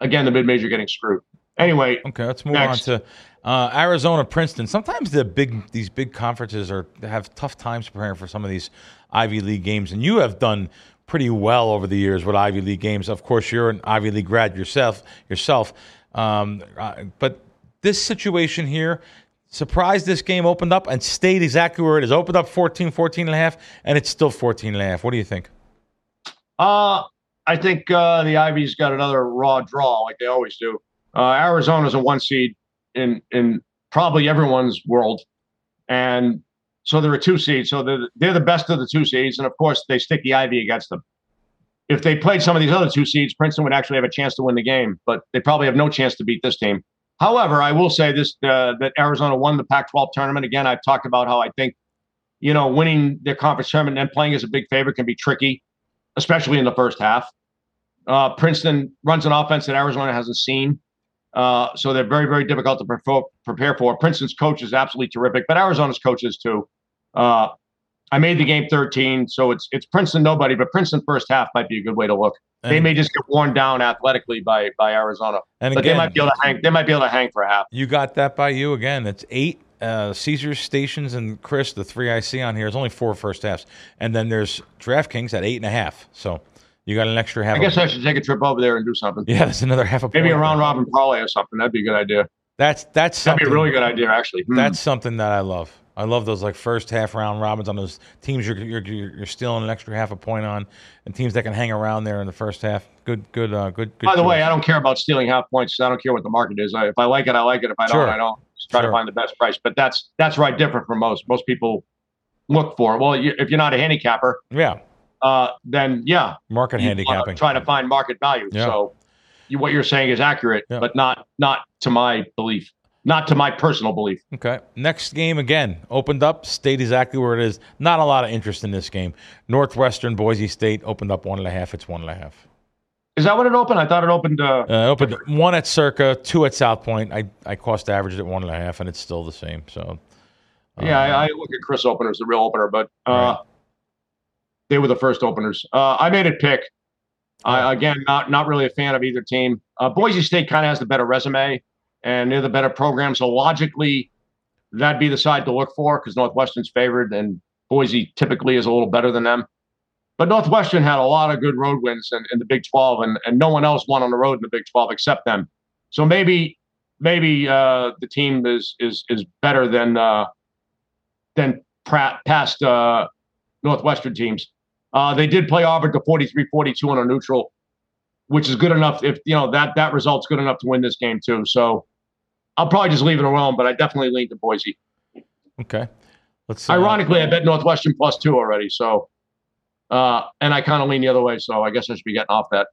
Again, the mid major getting screwed. Anyway, okay, let's move next. on to uh, Arizona, Princeton. Sometimes the big these big conferences are have tough times preparing for some of these Ivy League games, and you have done pretty well over the years with Ivy League games. Of course, you're an Ivy League grad yourself. Yourself, um, uh, but this situation here, surprised this game opened up and stayed exactly where it is. Opened up 14, 14 and a half, and it's still 14 and a half. What do you think? Uh, I think uh, the Ivy's got another raw draw like they always do. Uh, Arizona's a one seed in in probably everyone's world, and so they're a two seed. So they're they're the best of the two seeds, and of course they stick the Ivy against them. If they played some of these other two seeds, Princeton would actually have a chance to win the game, but they probably have no chance to beat this team. However, I will say this: uh, that Arizona won the Pac-12 tournament again. I've talked about how I think, you know, winning their conference tournament and playing as a big favorite can be tricky, especially in the first half. Uh, Princeton runs an offense that Arizona hasn't seen, uh, so they're very, very difficult to pre- prepare for. Princeton's coach is absolutely terrific, but Arizona's coaches too. Uh, I made the game 13, so it's it's Princeton nobody, but Princeton first half might be a good way to look. And, they may just get worn down athletically by by Arizona, and but again, they might be able to hang. They might be able to hang for a half. You got that by you again. It's eight uh, Caesars stations and Chris, the three I see on here. It's only four first halves, and then there's DraftKings at eight and a half. So you got an extra half. I guess I should take a trip over there and do something. Yeah, that's another half a point. maybe a round robin parlay or something. That'd be a good idea. That's that's That'd be a really good idea, actually. Hmm. That's something that I love. I love those like first half round robins on those teams you're you're, you're stealing an extra half a point on, and teams that can hang around there in the first half. Good, good, uh, good, good. By the choice. way, I don't care about stealing half points. I don't care what the market is. I, if I like it, I like it. If I don't, I don't. Just try Sure. to find the best price. But that's that's right different from most. Most people look for. Well, you, if you're not a handicapper, yeah, uh, then yeah, market handicapping. Try to find market value. Yeah. So you, what you're saying is accurate, Yeah. but not not to my belief, not to my personal belief. Okay. Next game again opened up, stayed exactly where it is. Not a lot of interest in this game. Northwestern Boise State opened up one and a half. It's one and a half. Is that what it opened? I thought it opened. Uh, Uh, opened one at Circa, two at South Point. I I cost averaged at one and a half, and it's still the same. So yeah, um, I, I look at Chris opener as the real opener, but uh, Right. They were the first openers. Uh, I made it pick. I, again, not not really a fan of either team. Uh, Boise State kind of has the better resume, and they're the better program. So logically, that'd be the side to look for because Northwestern's favored and Boise typically is a little better than them. But Northwestern had a lot of good road wins in, in the Big 12, and, and no one else won on the road in the Big 12 except them. So maybe maybe uh, the team is is is better than uh, than past uh, Northwestern teams. Uh, they did play Auburn to 43-42 on a neutral, which is good enough. If you know that that result's good enough to win this game too. So I'll probably just leave it alone, but I definitely lean to Boise. Okay. Let's. Uh, Ironically, I bet Northwestern plus two already. So, uh, and I kind of lean the other way. So I guess I should be getting off that.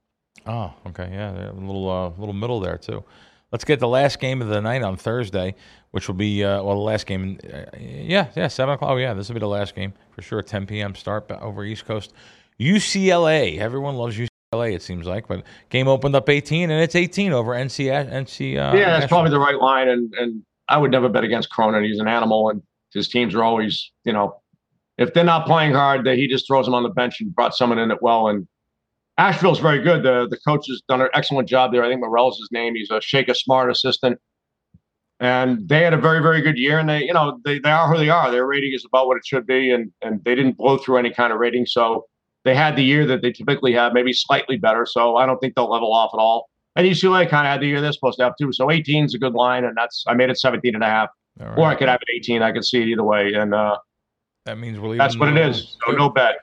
Oh, okay, yeah, a little, uh, little middle there too. Let's get the last game of the night on Thursday, which will be uh, well the last game. Uh, yeah, yeah, seven o'clock. Oh yeah, this will be the last game for sure. 10 p.m. start over East Coast. UCLA. Everyone loves UCLA. It seems like, but game opened up 18, and it's 18 over NC. NC. Uh, yeah, that's probably the right line, and and I would never bet against Cronin. He's an animal, and his teams are always, you know, if they're not playing hard, they, he just throws them on the bench and brought someone in it well. And Asheville's very good. The the coach has done an excellent job there. I think Morrell's his name. He's a Shaka Smart assistant. And they had a very, very good year. And they, you know, they, they are who they are. Their rating is about what it should be. And and they didn't blow through any kind of rating. So they had the year that they typically have, maybe slightly better. So I don't think they'll level off at all. And UCLA kind of had the year they're supposed to have too. So 18 is a good line, and that's I made it 17 and a half. Right. Or I could have it 18. I could see it either way. And uh, that means we're leaving That's what it is. So no bet.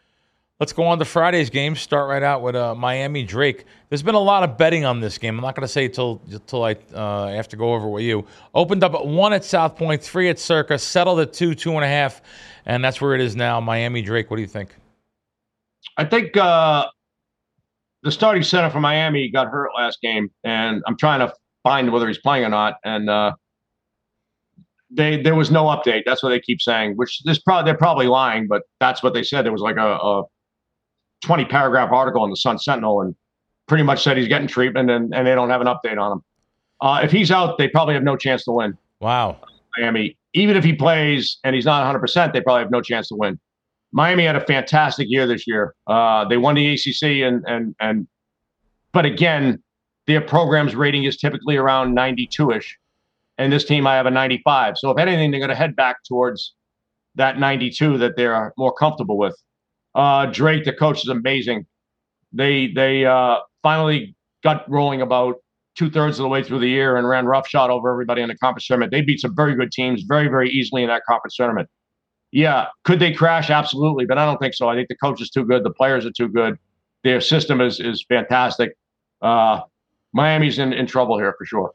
Let's go on to Friday's game. Start right out with uh, Miami Drake. There's been a lot of betting on this game. I'm not going to say till till I uh, have to go over with you. Opened up at one at South Point, three at Circa, settled at two, two and a half, and that's where it is now. Miami Drake. What do you think? I think uh, the starting center for Miami got hurt last game, and I'm trying to find whether he's playing or not. And uh, they there was no update. That's what they keep saying. Which this probably they're probably lying, but that's what they said. There was like a, a 20 paragraph article in the Sun Sentinel and pretty much said he's getting treatment and, and they don't have an update on him. Uh, if he's out, they probably have no chance to win. Wow. Miami, even if he plays and he's not 100%, they probably have no chance to win. Miami had a fantastic year this year. Uh, they won the ACC and and and, but again, their program's rating is typically around 92 ish, and this team I have a 95. So if anything, they're going to head back towards that 92 that they're more comfortable with. Uh, Drake, the coach, is amazing. They they uh, finally got rolling about two thirds of the way through the year and ran roughshod over everybody in the conference tournament. They beat some very good teams very very easily in that conference tournament. Yeah, could they crash? Absolutely, but I don't think so. I think the coach is too good. The players are too good. Their system is is fantastic. Uh, Miami's in, in trouble here for sure.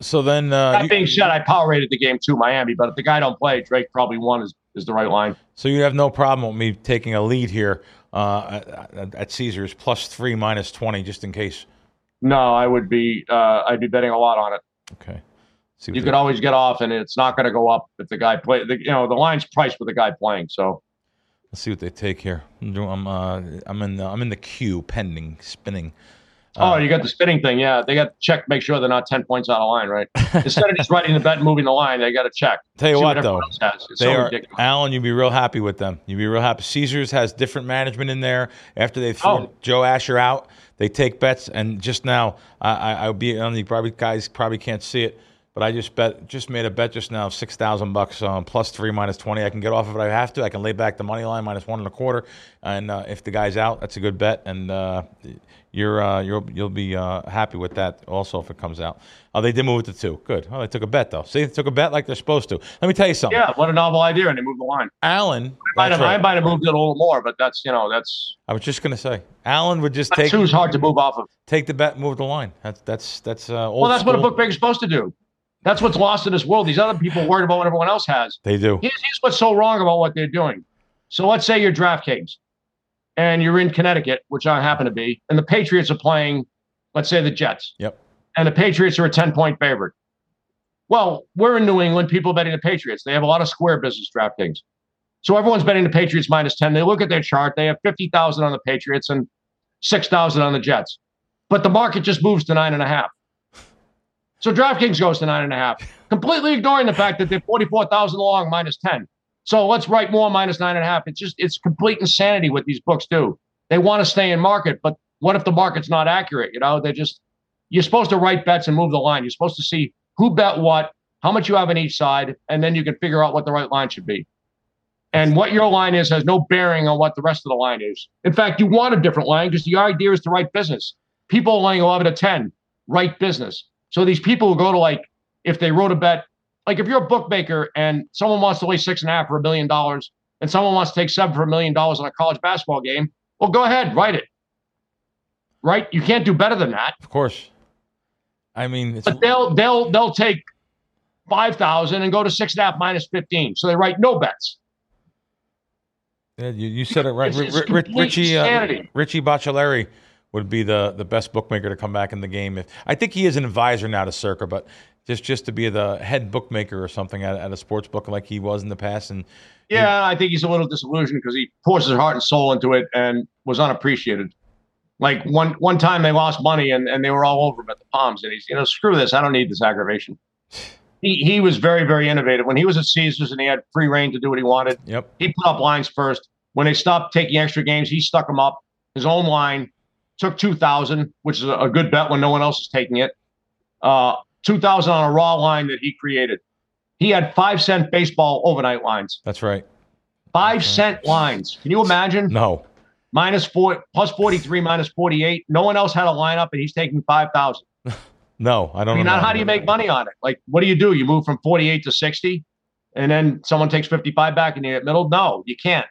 So then, uh, that being said, I power rated the game to Miami, but if the guy don't play, Drake probably won is is the right line. So you have no problem with me taking a lead here uh, at, at, Caesars plus three minus twenty, just in case. No, I would be. Uh, I'd be betting a lot on it. Okay. You could always get off, and it's not going to go up if the guy play. The, you know, the line's priced with the guy playing. So. Let's see what they take here. I'm uh, I'm in the, I'm in the queue, pending, spinning. Oh, uh, you got the spinning thing. Yeah, they got to check, make sure they're not ten points out of line, right? Instead of just writing the bet and moving the line, they got to check. Tell you what, what though, they so are ridiculous. Alan. You'd be real happy with them. You'd be real happy. Caesars has different management in there. After they throw oh. Joe Asher out, they take bets. And just now, I, I, I'll be on the probably guys probably can't see it. But I just bet, just made a bet just now, of six thousand bucks, um, plus three, minus twenty. I can get off if I have to. I can lay back the money line, minus one and a quarter, and uh, if the guy's out, that's a good bet. And uh, you're uh, you'll you'll be uh, happy with that also if it comes out. Oh, they did move it to two. Good. Oh, they took a bet though. See, they took a bet like they're supposed to. Let me tell you something. Yeah, what a novel idea, and they moved the line. Alan, I might, have, right. I might have moved it a little more, but that's you know that's. I was just gonna say, Alan would just take. Two's hard to move off of. Take the bet, move the line. That's that's that's. Uh, well, that's school. what a bookmaker's supposed to do. That's what's lost in this world. These other people worried about what everyone else has. They do. Here's, here's what's so wrong about what they're doing. So let's say you're DraftKings and you're in Connecticut, which I happen to be, and the Patriots are playing, let's say the Jets. Yep. And the Patriots are a 10 point favorite. Well, we're in New England, people betting the Patriots. They have a lot of square business DraftKings. So everyone's betting the Patriots minus 10. They look at their chart, they have 50,000 on the Patriots and 6,000 on the Jets. But the market just moves to nine and a half. So DraftKings goes to nine and a half, completely ignoring the fact that they're 44,000 long minus 10. So let's write more minus nine and a half. It's just, it's complete insanity what these books do. They want to stay in market, but what if the market's not accurate? You know, they're just, you're supposed to write bets and move the line. You're supposed to see who bet what how much you have on each side, and then you can figure out what the right line should be. And what your line is has no bearing on what the rest of the line is. In fact, you want a different line because the idea is to write business. People are laying 11 to 10, write business. So these people who go to like, if they wrote a bet, like if you're a bookmaker and someone wants to lay six and a half for a million dollars and someone wants to take seven for a million dollars on a college basketball game, well, go ahead, write it. Right? You can't do better than that. Of course. I mean, it's, But they'll they'll they'll take five thousand and go to six and a half minus fifteen. So they write no bets. yeah, you, you said it right. It's- it's Ri- Ri- Richie uh. Richie Baccellieri would be the the best bookmaker to come back in the game. If I think he is an advisor now to Circa, but just just to be the head bookmaker or something at, at a sports book like he was in the past, and Yeah, I think he's a little disillusioned because he pours his heart and soul into it and was unappreciated. Like one one time they lost money and, and they were all over him at the Palms and he's you know screw this I don't need this aggravation. He he was very very innovative when he was at Caesars and he had free reign to do what he wanted. yep, He put up lines first. When they stopped taking extra games, he stuck them up. His own line took two thousand, which is a, good bet when no one else is taking it. Uh, two thousand on a raw line that he created. He had five cent baseball overnight lines. that's right. Five cent lines. Can you imagine? No, Minus four, plus 43, minus 48. No one else had a lineup and he's taking 5,000. no, I don't I mean, know. now how do you make money on it? Like, what do you do? You move from 48 to 60 and then someone takes 55 back in the middle? No, you can't.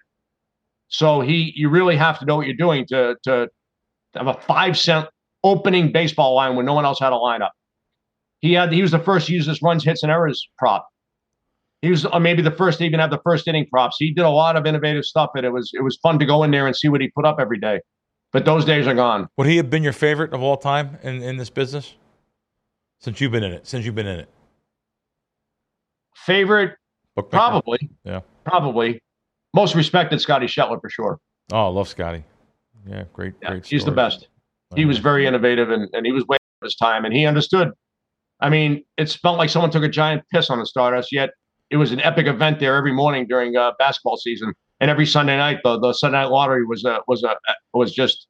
So he, you really have to know what you're doing to, to have a five cent opening baseball line when no one else had a lineup. He had, he was the first to use this runs, hits, and errors prop. He was uh, maybe the first to even have the first inning props. He did a lot of innovative stuff, and it was it was fun to go in there and see what he put up every day. But those days are gone. Would he have been your favorite of all time in, in this business? Since you've been in it, since you've been in it, Favorite, Bookmaker? probably. Yeah. Probably. Most respected, Scotty Schettler for sure. Oh, I love Scotty. Yeah, great, Yeah, great. he's the story. best. He was very innovative and, and he was way ahead of his time and he understood. I mean, it felt like someone took a giant piss on the Stardust, yet it was an epic event there every morning during uh, basketball season. And every Sunday night, the, the Sunday night lottery was a, was a was just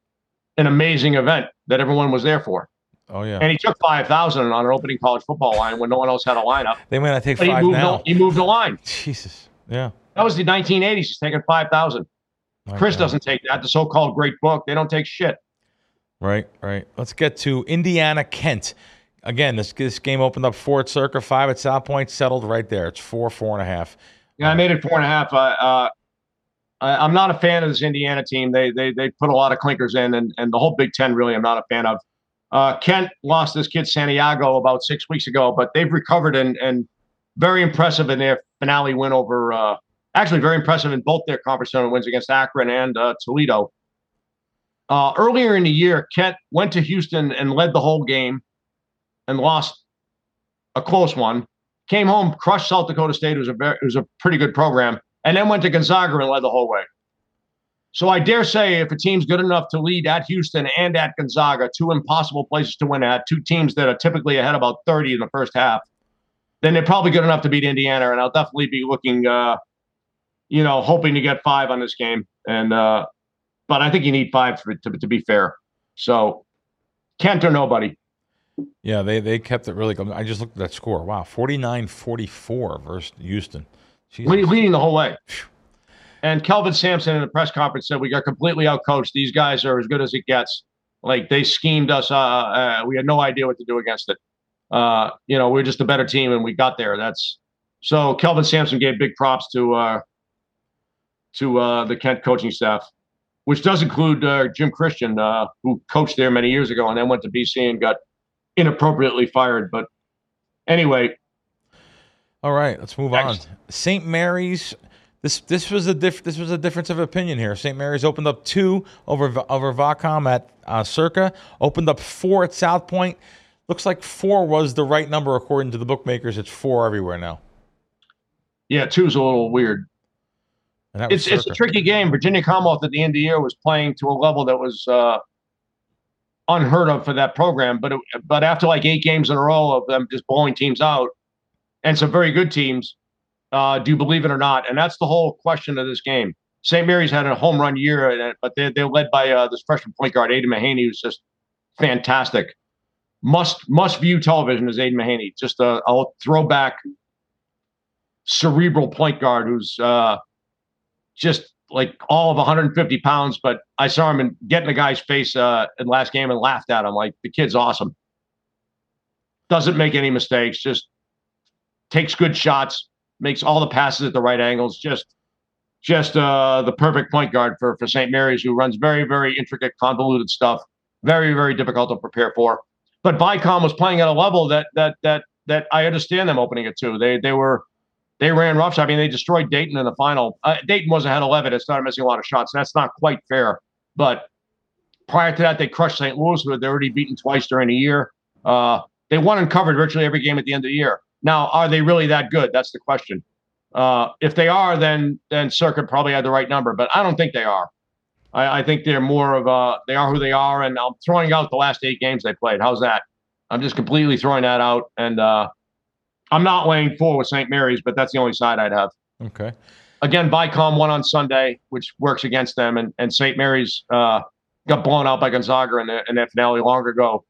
an amazing event that everyone was there for. Oh yeah, And he took five thousand on an opening college football line when no one else had a lineup. they may not take But he five moved now. the, he moved the line. Jesus, yeah. That was the 1980s. He's taking five thousand. Chris doesn't take that. The so-called great book. They don't take shit. Right, right. Let's get to Indiana Kent. Again, this this game opened up four at Circa, five at South Point, settled right there. It's four, four and a half. Yeah, I made it four and a half. Uh, uh, I, I'm not a fan of this Indiana team. They they they put a lot of clinkers in, and and the whole Big Ten really I'm not a fan of. Uh, Kent lost this kid Santiago about six weeks ago, but they've recovered and and very impressive in their finale win over. Uh, actually, very impressive in both their conference tournament wins against Akron and uh, Toledo. Uh, earlier in the year, Kent went to Houston and led the whole game, and lost a close one came home, crushed South Dakota State. It was a very, it was a pretty good program, and then went to Gonzaga and led the whole way. So I dare say, if a team's good enough to lead at Houston and at Gonzaga, two impossible places to win at, two teams that are typically ahead about 30 in the first half, then they're probably good enough to beat Indiana. And I'll definitely be looking, uh, you know, hoping to get five on this game. And uh, but I think you need five for to, to be fair. So Kent or nobody. Yeah, they they kept it really good. I just looked at that score. Wow, 49-44 versus Houston. Leading the whole way. And Kelvin Sampson in the press conference said we got completely outcoached. These guys are as good as it gets. Like they schemed us. Uh, uh, we had no idea what to do against it. Uh, you know, we are just a better team, and we got there. That's so. Kelvin Sampson gave big props to uh, to uh, the Kent coaching staff, which does include uh, Jim Christian, uh, who coached there many years ago, and then went to BC and got inappropriately fired. But anyway, All right, let's move Next. on. St. Mary's. This this was a diff, this was a difference of opinion here. St. Mary's opened up two over over Vacom at uh, Circa. Opened up four at South Point. Looks like four was the right number according to the bookmakers. It's four everywhere now. yeah, two's a little weird. And that was it's it's a tricky game. Virginia Commonwealth at the end of the year was playing to a level that was uh, unheard of for that program. But it, but after like eight games in a row of them just blowing teams out, and some very good teams, uh, do you believe it or not? And that's the whole question of this game. St. Mary's had a home run year, but they're they're led by uh, this freshman point guard Aidan Mahaney, who's just fantastic. must must view television is Aidan Mahaney. Just a, a throwback, cerebral point guard who's uh, just like all of 150 pounds. But I saw him in, get in the guy's face uh, in last game and laughed at him like the kid's awesome. Doesn't make any mistakes. Just takes good shots. Makes all the passes at the right angles. Just just uh, the perfect point guard for for St. Mary's, who runs very very intricate, convoluted stuff. Very very difficult to prepare for. But Vicom was playing at a level that that that that I understand them opening it to. They they were they ran roughs. I mean, they destroyed Dayton in the final. Uh, Dayton was ahead 11 It started missing a lot of shots. That's not quite fair. But prior to that, they crushed St. Louis, who they'd already beaten twice during the year. Uh, they won and covered virtually every game at the end of the year. Now, are they really that good? That's the question. Uh, if they are, then then Circa probably had the right number, but I don't think they are. I, I think they're more of a they are who they are, and I'm throwing out the last eight games they played. How's that? I'm just completely throwing that out, and uh, I'm not laying four with St. Mary's, but that's the only side I'd have. Okay. Again, Vicom won on Sunday, which works against them, and, and St. Mary's uh, got blown out by Gonzaga in, the, in that finale long ago.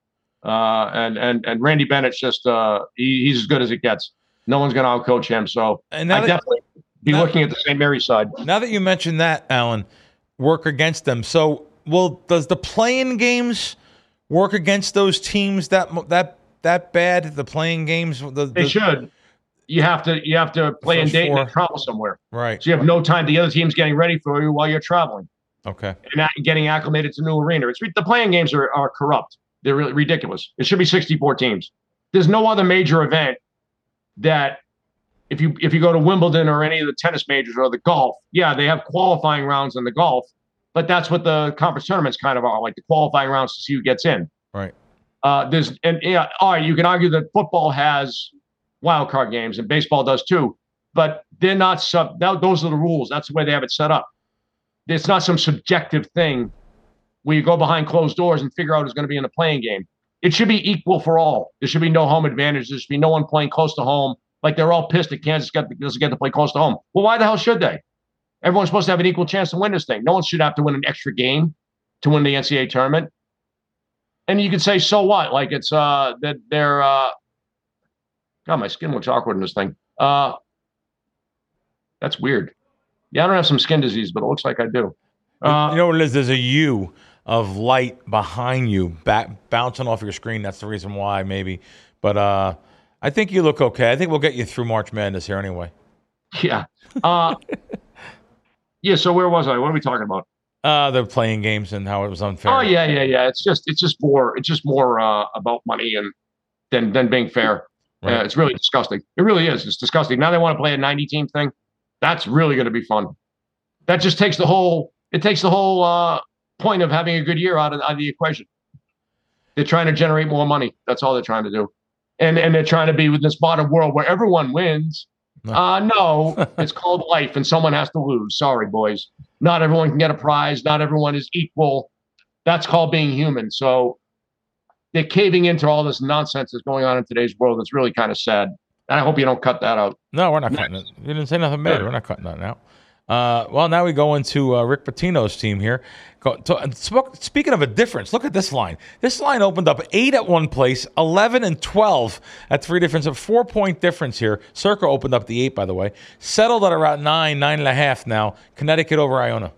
Uh, and and and Randy Bennett's just uh, he, he's as good as it gets. No one's going to outcoach him. So And I that, definitely be now- looking at the St. Mary's side. now that you mentioned that, Alan, work against them. So, well, does the playing games work against those teams that that that bad? The playing games, the, They should. You have to you have to play in Dayton four. and travel somewhere, right? so you have no time. The other team's getting ready for you while you're traveling. Okay. and getting acclimated to new arena. It's the playing games are, are corrupt. They're really ridiculous. It should be 64 teams. There's no other major event that if you if you go to Wimbledon or any of the tennis majors or the golf, yeah, they have qualifying rounds in the golf, but that's what the conference tournaments kind of are like the qualifying rounds to see who gets in. Right. Uh, there's and yeah, all right, you can argue that football has wild card games and baseball does too, but they're not sub. Those are the rules. That's the way they have it set up. It's not some subjective thing where you go behind closed doors and figure out who's going to be in the playing game. It should be equal for all. There should be no home advantage. There should be no one playing close to home. Like they're all pissed that Kansas got, doesn't get to play close to home. Well, why the hell should they? Everyone's supposed to have an equal chance to win this thing. No one should have to win an extra game to win the NCAA tournament. And you could say, so what? Like it's uh that they're uh God, my skin looks awkward in this thing. Uh that's weird. Yeah, I don't have some skin disease, but it looks like I do. Uh, you know what it is? There's a U of light behind you, back, bouncing off your screen. That's the reason why, maybe. But uh, I think you look okay. I think we'll get you through March Madness here anyway. Yeah. Uh, yeah. So where was I? What are we talking about? Uh, the playing games and how it was unfair. Oh yeah, yeah, yeah. It's just it's just more it's just more uh, about money and than than being fair. Right. Uh, it's really disgusting. It really is. It's disgusting. Now they want to play a 90 team thing. That's really going to be fun. That just takes the whole it takes the whole uh, point of having a good year out of, out of the equation. They're trying to generate more money. That's all they're trying to do. And and they're trying to be with this modern world where everyone wins. No. Uh, no, it's called life, and someone has to lose. Sorry, boys. Not everyone can get a prize. Not everyone is equal. That's called being human. So they're caving into all this nonsense that's going on in today's world. It's really kind of sad. And I hope you don't cut that out. No, we're not cutting it. You didn't say nothing bad. We're not cutting that out. Uh, well, now we go into uh, Rick Pitino's team here. Go, to, speaking of a difference, look at this line. This line opened up eight at one place, eleven and twelve at three difference, a four point difference here. Circa opened up the eight, by the way. Settled at around nine, nine and a half now. Connecticut over Iona.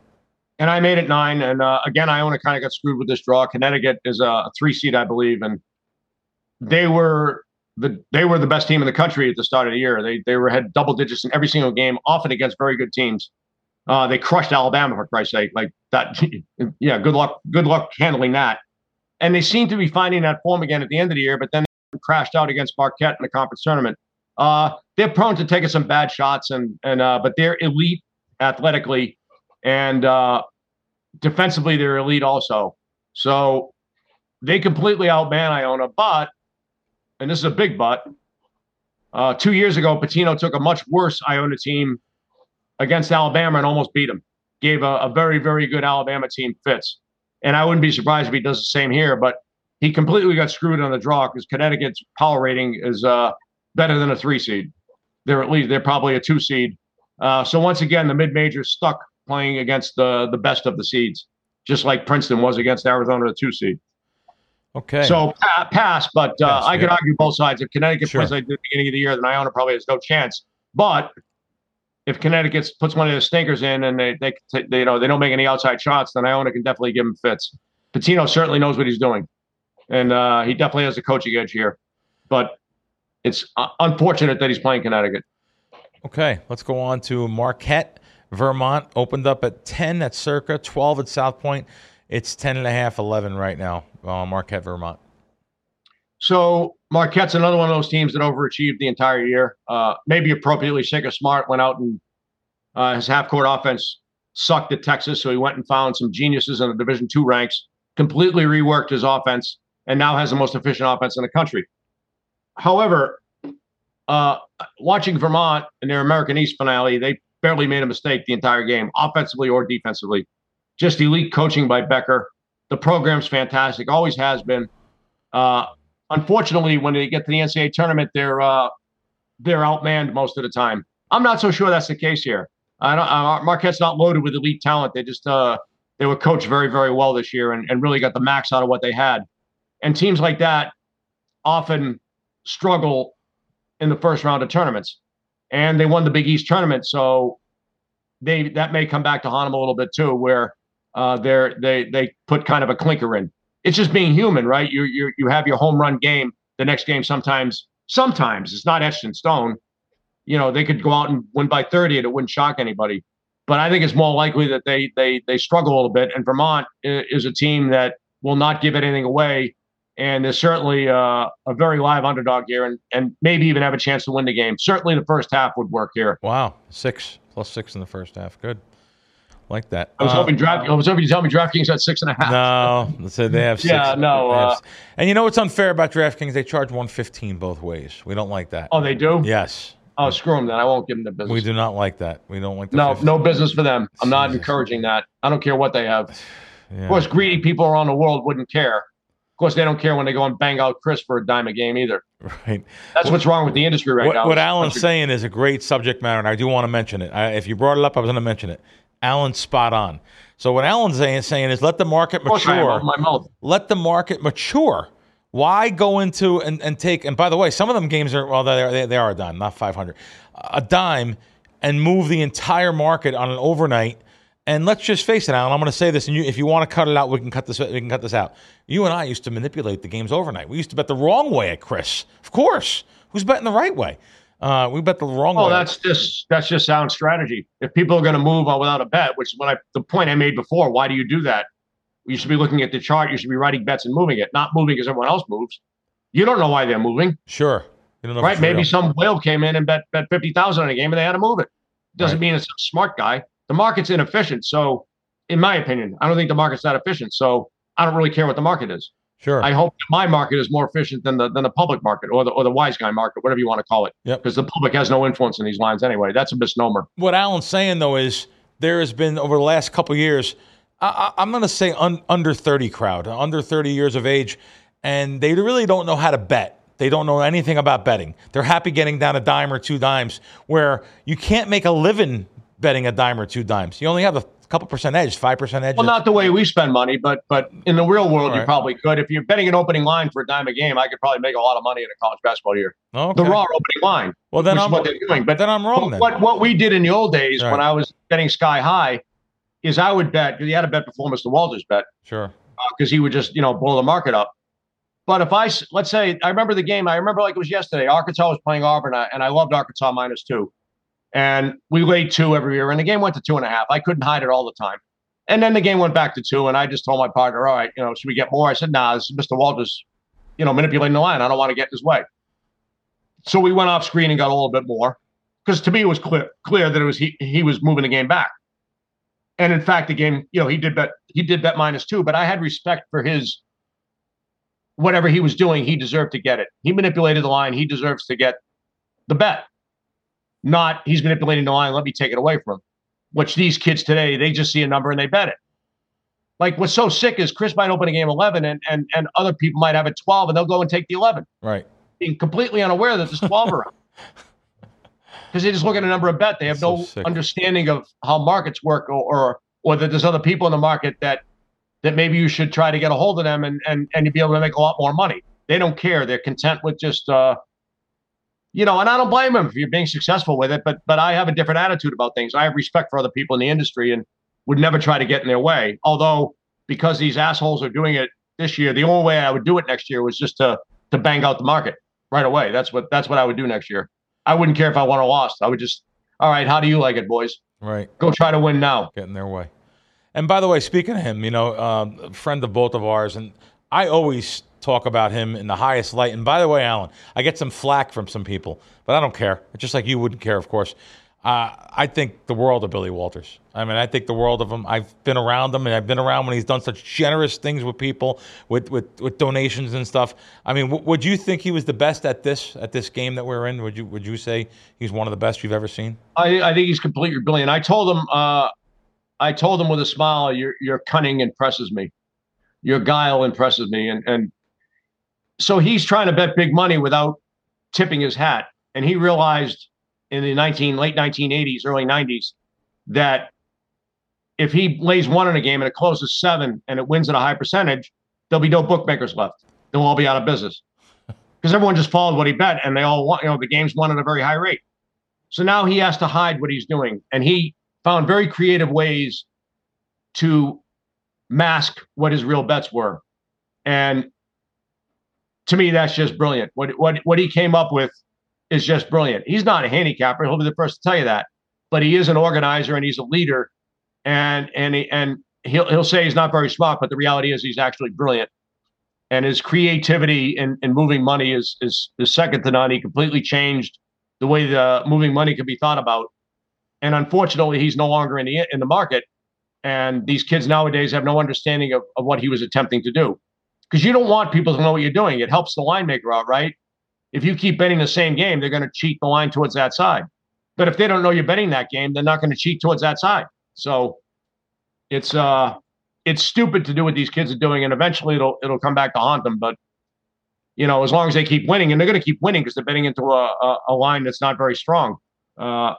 And I made it nine. And uh, again, Iona kind of got screwed with this draw. Connecticut is a three seed, I believe, and they were the they were the best team in the country at the start of the year. They they were had double digits in every single game, often against very good teams. Uh, they crushed Alabama for Christ's sake. Like that, yeah. Good luck. Good luck handling that. And they seem to be finding that form again at the end of the year, but then they crashed out against Marquette in the conference tournament. Uh, they're prone to taking some bad shots, and and uh, but they're elite athletically, and uh, defensively they're elite also. So they completely outman Iona. But, and this is a big but, uh, two years ago, Pitino took a much worse Iona team against Alabama and almost beat them. Gave a, a very, very good Alabama team fits. And I wouldn't be surprised if he does the same here, but he completely got screwed on the draw because Connecticut's power rating is uh, better than a three seed. They're at least they're probably a two seed. Uh, so once again, the mid majors stuck playing against the the best of the seeds, just like Princeton was against Arizona, the two seed. Okay. So pa- pass, but uh, Pass, I could argue both sides. If Connecticut Sure. plays like the beginning of the year, then Iona probably has no chance. But if Connecticut puts one of their stinkers in and they, they, they you know they don't make any outside shots, then Iona can definitely give them fits. Pitino certainly knows what he's doing, and uh, he definitely has a coaching edge here. But it's uh, unfortunate that he's playing Connecticut. Okay, let's go on to Marquette, Vermont. Opened up at 10 at Circa, 12 at South Point. It's 10 and a half, 11 right now. Uh, Marquette, Vermont. So Marquette's another one of those teams that overachieved the entire year. Uh, maybe appropriately, Shaka Smart went out and uh, his half-court offense sucked at Texas, so he went and found some geniuses in the Division two ranks, completely reworked his offense, and now has the most efficient offense in the country. However, uh, watching Vermont in their American East finale, they barely made a mistake the entire game, offensively or defensively. Just elite coaching by Becker. The program's fantastic, always has been. Uh, unfortunately, when they get to the NCAA tournament, they're uh, they're outmanned most of the time. I'm not so sure that's the case here. I don't, uh, Marquette's not loaded with elite talent. They just uh, they were coached very very well this year and, and really got the max out of what they had. And teams like that often struggle in the first round of tournaments. And they won the Big East tournament, so they that may come back to haunt them a little bit too, where uh, they're they they put kind of a clinker in it's just being human, right? You you you have your home run game. The next game sometimes sometimes it's not etched in stone. You know, they could go out and win by 30 and it wouldn't shock anybody. But I think it's more likely that they they they struggle a little bit. And Vermont is a team that will not give anything away. And they're certainly uh, a very live underdog here and, and maybe even have a chance to win the game. Certainly the first half would work here. Wow, six plus six in the first half. Good, like that. I was Uh, hoping draft I was hoping you tell me DraftKings at six and a half. No, say they have six. Yeah, no, they have uh, and you know what's unfair about DraftKings? They charge one fifteen both ways. We don't like that. Oh, they do? Yes, Oh, screw them then. I won't give them the business. we do not like that. We don't like the No, 15. no business for them. I'm not encouraging that. I don't care what they have. Yeah. Of course, greedy people around the world wouldn't care. Of course, they don't care when they go and bang out Chris for a dime a game either. right. That's what's wrong with the industry right what, now. what Alan's saying is a great subject matter, and I do want to mention it. I, if you brought it up, I was going to mention it. Alan's spot on. So what Alan's saying, saying is let the market Of course I am, mature. let the market mature. Why go into and, and take and by the way, some of them games are well they they, they are a dime, not five hundred, a dime, and move the entire market on an overnight. And let's just face it, Alan. I'm going to say this, and you, if you want to cut it out, we can cut this. We can cut this out. You and I used to manipulate the games overnight. We used to bet the wrong way at Chris. Of course, who's betting the right way? Uh, we bet the wrong Oh, way. that's just that's just sound strategy. If people are going to move on without a bet, which is what I the point I made before. Why do you do that? You should be looking at the chart. You should be writing bets and moving it, not moving because everyone else moves. You don't know why they're moving, sure. You don't know right? Maybe real. some whale came in and bet bet fifty thousand on a game, and they had to move it. Doesn't Right. mean it's a smart guy. The market's inefficient. So, in my opinion, I don't think the market's that efficient. So, I don't really care what the market is. Sure. I hope my market is more efficient than the than the public market or the or the wise guy market, whatever you want to call it. Yep. Because the public has no influence in these lines anyway. That's a misnomer. what Alan's saying though is there has been over the last couple of years, I, I, I'm going to say un, under 30 crowd, under 30 years of age, and they really don't know how to bet. They don't know anything about betting. They're happy getting down a dime or two dimes, where you can't make a living betting a dime or two dimes. You only have a couple percent edge, five percent edge. Well, not the way we spend money, but but in the real world, you probably could. If you're betting an opening line for a dime a game, I could probably make a lot of money in a college basketball year. okay. The raw opening line, Well, then I'm is what they're doing. But then I'm wrong. But Then what what we did in the old days Right. when I was betting sky high is I would bet because he had a bet before Mr. Walters bet sure. Uh, because he would just you know blow the market up. But if I let's say I remember the game, I remember like it was yesterday. Arkansas was playing Auburn, I- and I loved Arkansas minus two, and we laid two every year, and the game went to two and a half. I couldn't hide it all the time, and then the game went back to two, and I just told my partner, "All right, you know, should we get more?" I said, "Nah, this is Mr. Walters, you know, manipulating the line. I don't want to get in his way." So we went off screen and got a little bit more because to me it was clear clear that it was he he was moving the game back. And in fact, the game, you know, he did bet he did bet minus two, but I had respect for his whatever he was doing, he deserved to get it. He manipulated the line, he deserves to get the bet. Not he's manipulating the line, let me take it away from him. Which these kids today, they just see a number and they bet it. Like what's so sick is Chris might open a game 11 and and and other people might have it 12 and they'll go and take the 11 Right. being completely unaware that there's 12 around. Because they just look at a number of bet. They have So no sick. understanding of how markets work or, or or that there's other people in the market that that maybe you should try to get a hold of them and and and you'd be able to make a lot more money. They don't care. They're content with just uh, you know, and I don't blame him if you're being successful with it, but but I have a different attitude about things. I have respect for other people in the industry and would never try to get in their way. Although because these assholes are doing it this year, the only way I would do it next year was just to to bang out the market right away. That's what that's what I would do next year. I wouldn't care if I won or lost. I would just, all right, how do you like it, boys? Right. Go try to win now. Get in their way. And by the way, speaking of him, you know, um, a friend of both of ours, and I always talk about him in the highest light. And by the way, Alan, I get some flack from some people, but I don't care. Just like you wouldn't care, of course. Uh, I think the world of Billy Walters. I mean, I think the world of him. I've been around him, and I've been around when he's done such generous things with people, with with, with donations and stuff. I mean, w- would you think he was the best at this at this game that we're in? Would you would you say he's one of the best you've ever seen? I, I think he's completely brilliant. I told him, uh, I told him with a smile, your your cunning impresses me, your guile impresses me, and and so he's trying to bet big money without tipping his hat, and he realized in the 19 late 1980s, early 90s that if he lays one in a game and it closes seven and it wins at a high percentage, there'll be no bookmakers left. They'll all be out of business because everyone just followed what he bet and they all want, you know, the games won at a very high rate. So now he has to hide what he's doing. And he found very creative ways to mask what his real bets were. And to me, that's just brilliant. What what what he came up with is just brilliant. He's not a handicapper. He'll be the first to tell you that, but he is an organizer and he's a leader. And and he, and he'll he'll say he's not very smart, but the reality is he's actually brilliant. And his creativity in, in moving money is is is second to none. He completely changed the way the moving money can be thought about. And unfortunately, he's no longer in the in the market. And these kids nowadays have no understanding of, of what he was attempting to do. Because you don't want people to know what you're doing. It helps the line maker out, right? if you keep betting the same game, they're going to cheat the line towards that side. But if they don't know you're betting that game, they're not going to cheat towards that side. So it's uh it's stupid to do what these kids are doing, and eventually it'll it'll come back to haunt them. But you know, as long as they keep winning, and they're going to keep winning because they're betting into a, a, a line that's not very strong. Uh,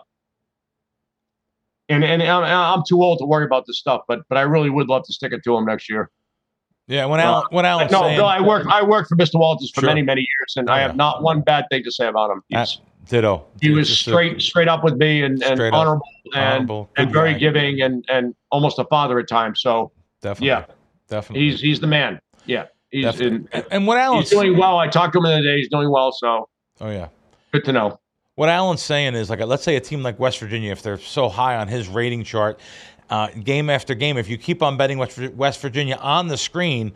and and I'm, I'm too old to worry about this stuff, but but I really would love to stick it to them next year. Yeah, when Alan, when Alan, no, saying, no, I worked, I worked for Mr. Walters for Sure. many, many years, and Oh, I yeah. have not one bad thing to say about him. Uh, He's, ditto. he was Just a- straight, straight up with me, and, and Straight up. honorable, and honorable, and very guy. giving, and and almost a father at times. So Definitely. yeah, definitely. he's he's the man. Yeah, he's definitely. in, and, and what Alan's he's doing well. I talked to him the other day. He's doing well, so Oh yeah. good to know. What Alan's saying is like, let's say a team like West Virginia, if they're so high on his rating chart, uh, game after game, if you keep on betting West, Virginia on the screen,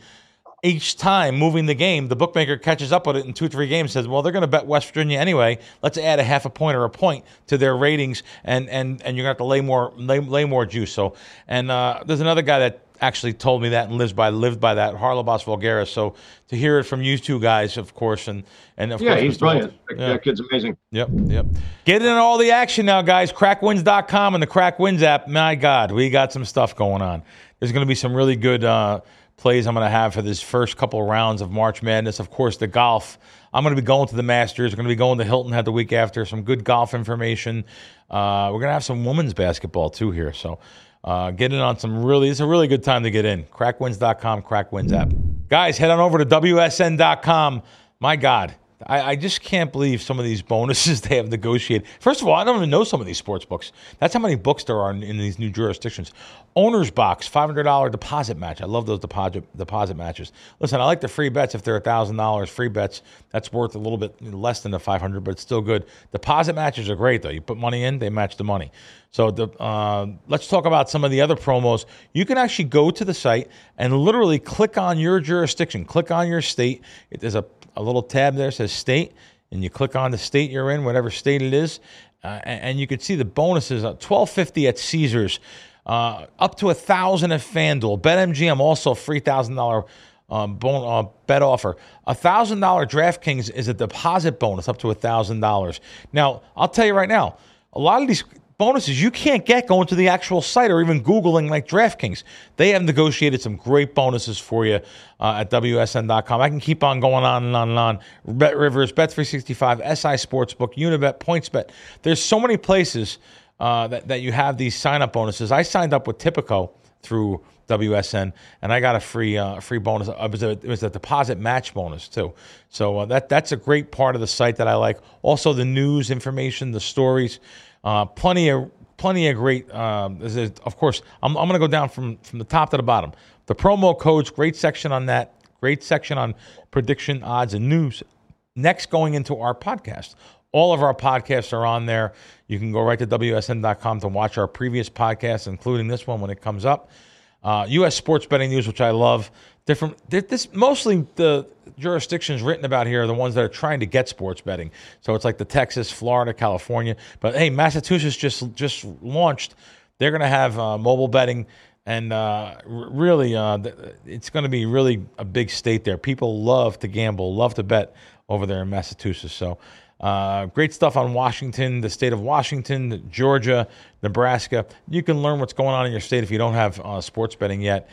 each time moving the game, the bookmaker catches up with it in two, three games. Says, "Well, they're going to bet West Virginia anyway. Let's add a half a point or a point to their ratings, and and and you're going to have to lay more lay, lay more juice." So, and uh, there's another guy that actually told me that and lives by lived by that, Haralabos Voulgaris. So to hear it from you two guys, of course, and and of Yeah, course, he's Mr. brilliant. That, Yeah. that kid's amazing. Yep, yep. Get in all the action now, guys. Krackwins.com and the Krackwins app. My God, we got some stuff going on. There's going to be some really good uh, plays I'm going to have for this first couple of rounds of March Madness. Of course, the golf. I'm going to be going to the Masters. We're going to be going to Hilton Head the week after. Some good golf information. Uh, we're going to have some women's basketball too here. So uh, get in on some really, it's a really good time to get in. Krackwins.com, Krackwins app. Guys, head on over to WSN.com. My God, I, I just can't believe some of these bonuses they have negotiated. First of all, I don't even know some of these sports books. That's how many books there are in, in these new jurisdictions. Owner's box, five hundred dollar deposit match. I love those deposit deposit matches. Listen, I like the free bets if they're thousand dollars free bets. That's worth a little bit less than the five hundred, but it's still good. Deposit matches are great though. You put money in, they match the money. So the, uh, let's talk about some of the other promos. You can actually go to the site and literally click on your jurisdiction, click on your state. There's a a little tab there that says state, and you click on the state you're in, whatever state it is, uh, and, and you can see the bonuses: uh, twelve fifty at Caesars, uh, up to a thousand at FanDuel. BetMGM also free thousand dollar um, bon- uh, bet offer. A thousand dollar DraftKings is a deposit bonus up to a thousand dollars. Now, I'll tell you right now, a lot of these bonuses you can't get going to the actual site or even Googling like DraftKings. They have negotiated some great bonuses for you uh, at WSN.com. I can keep on going on and on and on. Bet Rivers, Bet365, SI Sportsbook, Unibet, PointsBet. There's so many places uh, that, that you have these sign up bonuses. I signed up with Tipico through WSN, and I got a free uh, free bonus. It was, a, it was a deposit match bonus too. So uh, that that's a great part of the site that I like. Also, the news information, the stories, uh, plenty of plenty of great. Um, of course, I'm, I'm going to go down from from the top to the bottom. The promo codes, great section on that. Great section on prediction, odds, and news. Next, going into our podcast. All of our podcasts are on there. You can go right to WSN.com to watch our previous podcasts, including this one when it comes up. Uh, U.S. sports betting news, which I love. Different. This mostly the jurisdictions written about here are the ones that are trying to get sports betting. So it's like the Texas, Florida, California. But hey, Massachusetts just just launched. They're going to have uh, mobile betting, and uh, really, uh, it's going to be really a big state there. People love to gamble, love to bet over there in Massachusetts. So. Uh, great stuff on Washington, the state of Washington, Georgia, Nebraska. You can learn what's going on in your state if you don't have uh, sports betting yet.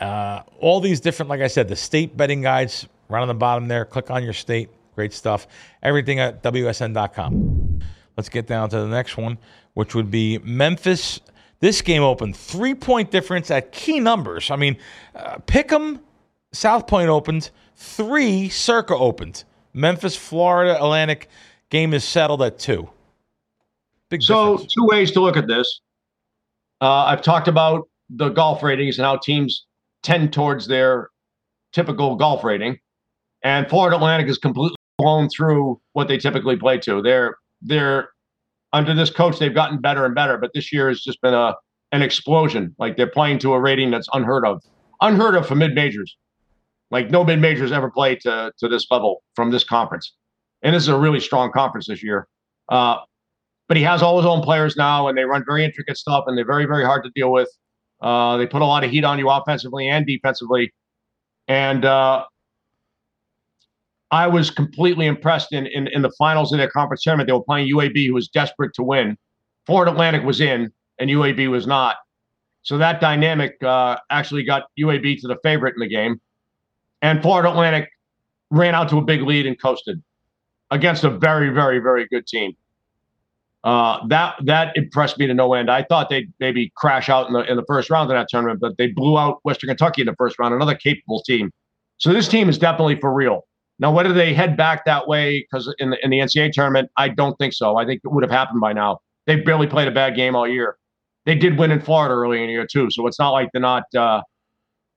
Uh, all these different, like I said, the state betting guides right on the bottom there. Click on your state. Great stuff. Everything at WSN.com. Let's get down to the next one, which would be Memphis. This game opened three point difference at key numbers. I mean, uh, Pick'em, South Point opened, three Circa opened. Memphis, Florida Atlantic game is settled at two. Big so, difference. two ways to look at this. Uh, I've talked about the golf ratings and how teams tend towards their typical golf rating. And Florida Atlantic is completely blown through what they typically play to. They're they're under this coach, they've gotten better and better, but this year has just been a an explosion. Like they're playing to a rating that's unheard of. Unheard of for mid majors. Like no mid majors ever played to to this level from this conference. And this is a really strong conference this year. Uh, but he has all his own players now, and they run very intricate stuff, and they're very, very hard to deal with. Uh, they put a lot of heat on you offensively and defensively. And uh, I was completely impressed in, in, in the finals of their conference tournament. They were playing UAB, who was desperate to win. Florida Atlantic was in, and UAB was not. So that dynamic uh, actually got UAB to the favorite in the game. And Florida Atlantic ran out to a big lead and coasted against a very, very, very good team. Uh, that that impressed me to no end. I thought they'd maybe crash out in the in the first round of that tournament, but they blew out Western Kentucky in the first round, another capable team. So this team is definitely for real. Now, whether they head back that way because in the in the NCAA tournament, I don't think so. I think it would have happened by now. They barely played a bad game all year. They did win in Florida early in the year too, so it's not like they're not uh,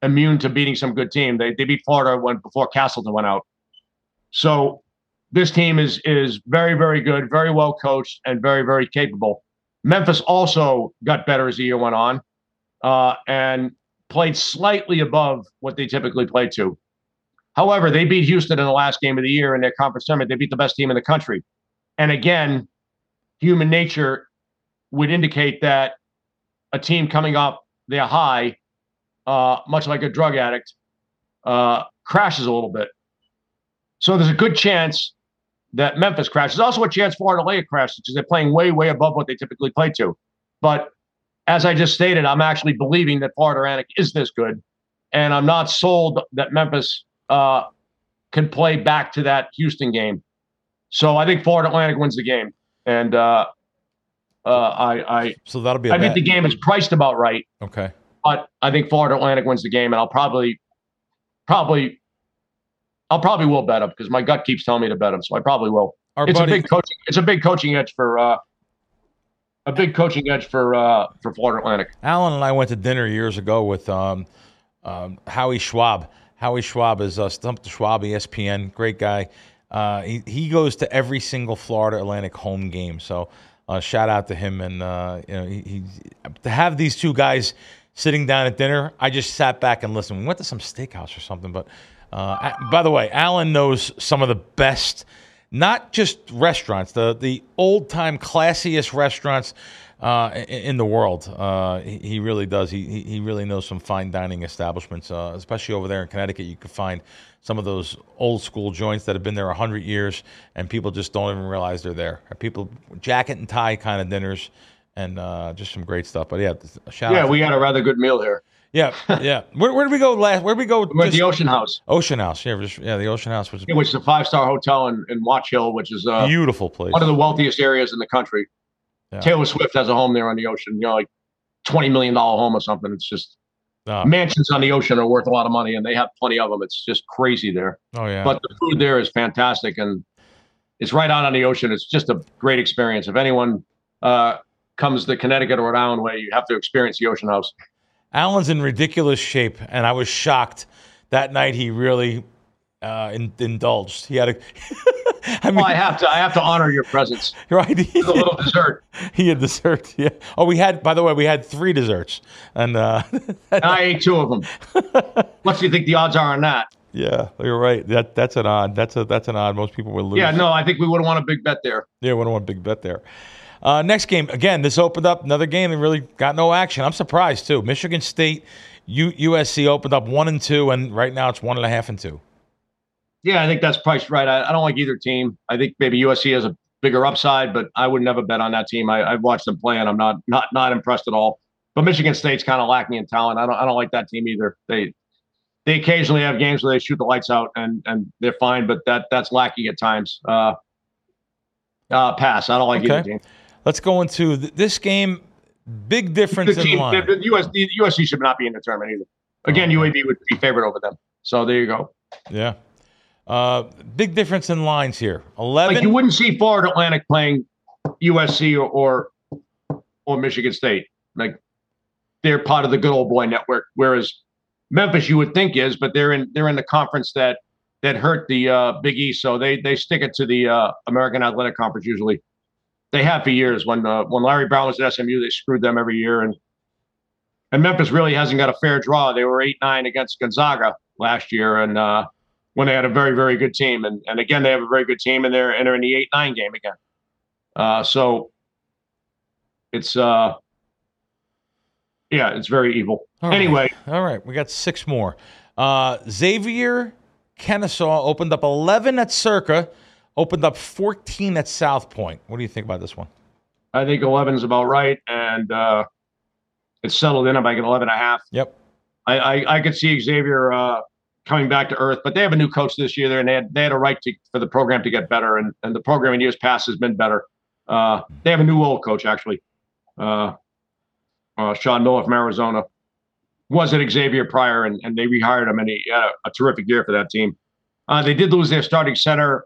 immune to beating some good team. They they beat Florida when before Castleton went out. So this team is is very very good, very well coached, and very very capable. Memphis also got better as the year went on, uh, and played slightly above what they typically play to. However, they beat Houston in the last game of the year in their conference tournament. They beat the best team in the country, and again, human nature would indicate that a team coming up their high, uh, much like a drug addict, uh, crashes a little bit. So there's a good chance that Memphis crashes. There's also a chance Florida Atlantic crashes because they're playing way, way above what they typically play to. But as I just stated, I'm actually believing that Florida Atlantic is this good. And I'm not sold that Memphis uh, can play back to that Houston game. So I think Florida Atlantic wins the game. And uh, uh, I, I so that'll be. I think the game is priced about right. Okay. But I think Florida Atlantic wins the game, and I'll probably, probably I'll probably will bet him because my gut keeps telling me to bet him, so I probably will. Our it's buddy, a big coaching. It's a big coaching edge for uh, a big coaching edge for uh, for Florida Atlantic. Alan and I went to dinner years ago with um, um, Howie Schwab. Howie Schwab is uh, Stump the Schwab, ESPN, great guy. Uh, he he goes to every single Florida Atlantic home game. So uh, shout out to him and uh, you know he, he, to have these two guys sitting down at dinner. I just sat back and listened. We went to some steakhouse or something, but uh, by the way, Alan knows some of the best, not just restaurants, the the old time classiest restaurants uh, in, in, the world. Uh, he, he, really does. He, he really knows some fine dining establishments, uh, especially over there in Connecticut. You can find some of those old school joints that have been there a hundred years, and people just don't even realize they're there. People jacket and tie kind of dinners, and uh, just some great stuff. But yeah, shout yeah, we had a rather good meal here. Yeah, yeah. Where, where did we go last? Where did we go? We're at the Ocean House. Ocean House, yeah, just, yeah. The Ocean House was yeah, which is a five star hotel in, in Watch Hill, which is a beautiful place, one of the wealthiest areas in the country. Yeah. Taylor Swift has a home there on the ocean. You know, like twenty million dollar home or something. It's just Uh, mansions on the ocean are worth a lot of money, and they have plenty of them. It's just crazy there. oh yeah. But the food there is fantastic, and it's right out on the ocean. It's just a great experience. If anyone uh, comes to Connecticut or Rhode Island way, you have to experience the Ocean House. Alan's in ridiculous shape, and I was shocked that night. He really uh, in, indulged. He had a. I mean, Well, I have to. I have to honor your presence. right? He, a little dessert, he had dessert. Yeah. Oh, we had. By the way, we had three desserts, and uh, and I ate two of them. what do you think the odds are on that? yeah, you're right. That that's an odd. That's a that's an odd. Most people would lose. Yeah, no, I think we would have won a big bet there. Yeah, we don't want a big bet there. Uh, next game, again, this opened up another game that really got no action. I'm surprised too. Michigan State, U- USC opened up one and two, and right now it's one and a half and two. Yeah, I think that's priced right. I, I don't like either team. I think maybe USC has a bigger upside, but I would never bet on that team. I, I've watched them play, and I'm not not not impressed at all. But Michigan State's kind of lacking in talent. I don't I don't like that team either. They they occasionally have games where they shoot the lights out and and they're fine, but that that's lacking at times. Uh, uh pass. I don't like either team. Let's go into th- this game. Big difference The in team line. the, the US, the USC should not be in the tournament either. Again, Oh, UAB would be favored over them. So there you go. Yeah. Uh, big difference in lines here. Eleven. Like you wouldn't see Florida Atlantic playing USC or, or or Michigan State. Like they're part of the good old boy network, whereas Memphis you would think is, but they're in they're in the conference that that hurt the uh, Big East, so they they stick it to the uh, American Athletic Conference usually. They have for years. When uh, when Larry Brown was at SMU, they screwed them every year, and and Memphis really hasn't got a fair draw. They were eight nine against Gonzaga last year, and uh, when they had a very very good team, and and again they have a very good team, and they're and they're in the eight nine game again. Uh, so it's uh, yeah, it's very evil. All right. Anyway, All right, we got six more. Uh, Xavier Kennesaw opened up 11 at Circa, opened up 14 at South Point. What do you think about this one? I think 11 is about right, and uh, it's settled in. I'm like an 11 and a half. Yep. I, I, I could see Xavier uh, coming back to earth, but they have a new coach this year there, and they had, they had a right to, for the program to get better, and, and the program in years past has been better. Uh, they have a new old coach, actually. Uh, uh, Sean Miller from Arizona was at Xavier prior, and, and they rehired him, and he had a, a terrific year for that team. Uh, they did lose their starting center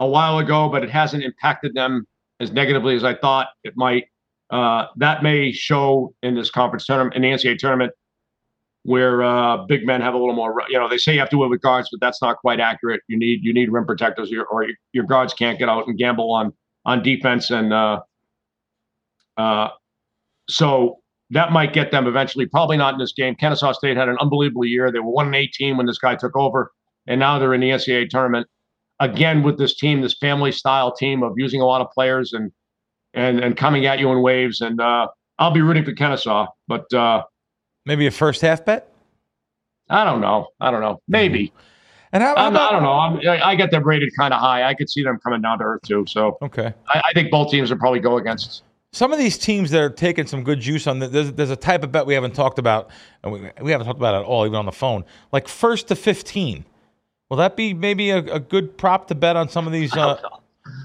a while ago, but it hasn't impacted them as negatively as I thought it might. Uh, that may show in this conference tournament, in the NCAA tournament, where uh, big men have a little more. You know, they say you have to win with guards, but that's not quite accurate. You need you need rim protectors, or, or your, your guards can't get out and gamble on on defense, and uh, uh, so that might get them eventually. Probably not in this game. Kennesaw State had an unbelievable year. They were one and eighteen when this guy took over, and now they're in the NCAA tournament again with this team, this family style team of using a lot of players and and and coming at you in waves. And uh, I'll be rooting for Kennesaw, but uh, Maybe a first half bet? I don't know. I don't know. Maybe And how, how about, I don't know. I'm, I get them rated kind of high. I could see them coming down to earth too. So Okay. I, I think both teams will probably go against. Some of these teams that are taking some good juice on the, there's, there's a type of bet we haven't talked about, and we, we haven't talked about it at all, even on the phone, like first to 15. Will that be maybe a, a good prop to bet on some of these? Uh,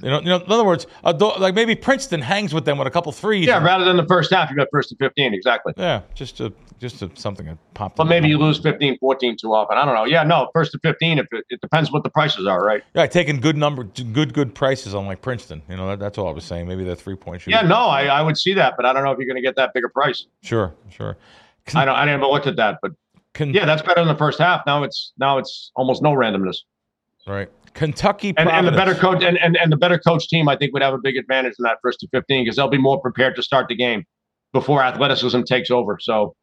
you, know, you know, in other words, a do- like maybe Princeton hangs with them with a couple threes. Yeah, rather than the first half, you got first to 15. Exactly. yeah, just to, just to, something that popped. But in maybe you lose 15, 14 too often. I don't know. Yeah, no, first to 15. If it, it depends what the prices are, right? Yeah, taking good number, good good prices on like Princeton. You know, that, that's all I was saying. Maybe that three point shooting. Yeah, no, I, I would see that, but I don't know if you're going to get that bigger price. Sure, sure. I don't. I never looked at that, but Con- yeah, that's better than the first half. Now it's now it's almost no randomness. right. Kentucky And, and the better coach and, and, and the better coach team, I think, would have a big advantage in that first to 15 because they'll be more prepared to start the game before athleticism takes over. So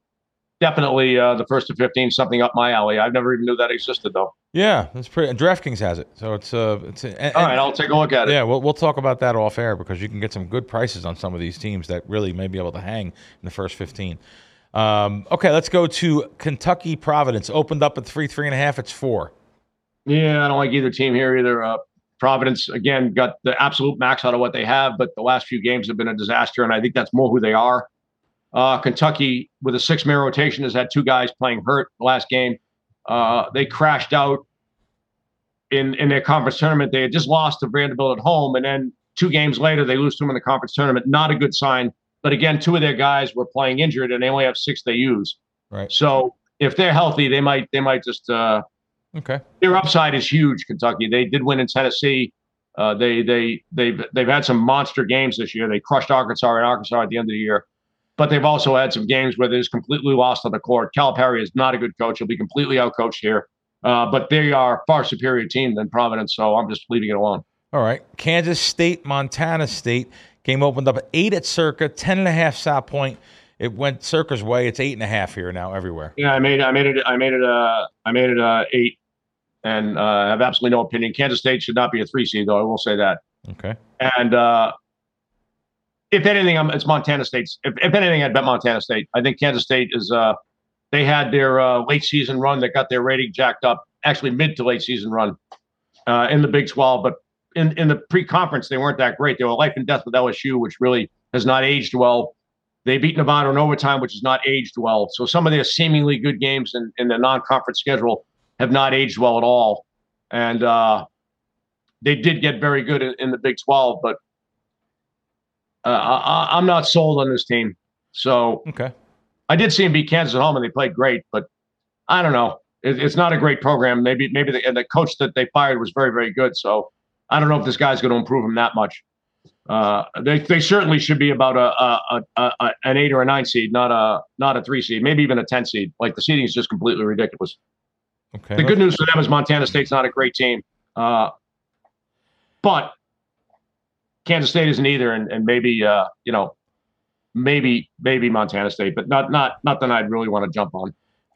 definitely uh, the first to 15 something up my alley. I've never even knew that existed though. Yeah, that's pretty. And DraftKings has it, so it's uh, it's. And, All right, I'll take a look at it. Yeah, we'll we'll talk about that off air because you can get some good prices on some of these teams that really may be able to hang in the first fifteen. Um, okay, let's go to Kentucky Providence. Opened up at three, three and a half. It's four. Yeah, I don't like either team here either. Uh, Providence again got the absolute max out of what they have, but the last few games have been a disaster, and I think that's more who they are. Uh, Kentucky, with a six-man rotation, has had two guys playing hurt last game. Uh, they crashed out in in their conference tournament. They had just lost to Vanderbilt at home, and then two games later they lose to them in the conference tournament. Not a good sign. But again, two of their guys were playing injured, and they only have six they use. Right. So if they're healthy, they might they might just uh, Okay. their upside is huge. Kentucky. They did win in Tennessee. Uh, they they they've they've had some monster games this year. They crushed Arkansas and Arkansas at the end of the year, but they've also had some games where they're just completely lost on the court. Calipari is not a good coach. He'll be completely outcoached here. Uh, but they are a far superior team than Providence, so I'm just leaving it alone. All right. Kansas State, Montana State. Game opened up at eight at Circa, ten and a half South Point. It went Circa's way. It's eight and a half here now everywhere. Yeah, I made I made it I made it uh I made it uh eight, and uh, I have absolutely no opinion. Kansas State should not be a three seed though. I will say that. Okay. And uh, if anything, I'm, it's Montana State's. If, if anything, I'd bet Montana State. I think Kansas State is. Uh, they had their uh, late season run that got their rating jacked up. Actually, mid to late season run uh, in the Big 12, but in in the pre conference they weren't that great. They were life and death with LSU, which really has not aged well. They beat Nevada in overtime, which has not aged well. So some of their seemingly good games in, in the non conference schedule have not aged well at all. And uh, they did get very good in, in the Big 12, but uh, I, I'm not sold on this team. So Okay. I did see them beat Kansas at home, and they played great. But I don't know. It, it's not a great program. Maybe maybe the, and the coach that they fired was very very good. So I don't know if this guy's going to improve him that much. Uh, they they certainly should be about a, a, a, an eight or a nine seed, not a not a three seed, maybe even a ten seed. Like the seeding is just completely ridiculous. Okay. The good news for them is Montana State's not a great team, uh, but Kansas State isn't either, and, and maybe uh, you know, maybe maybe Montana State, but not not nothing I'd really want to jump on.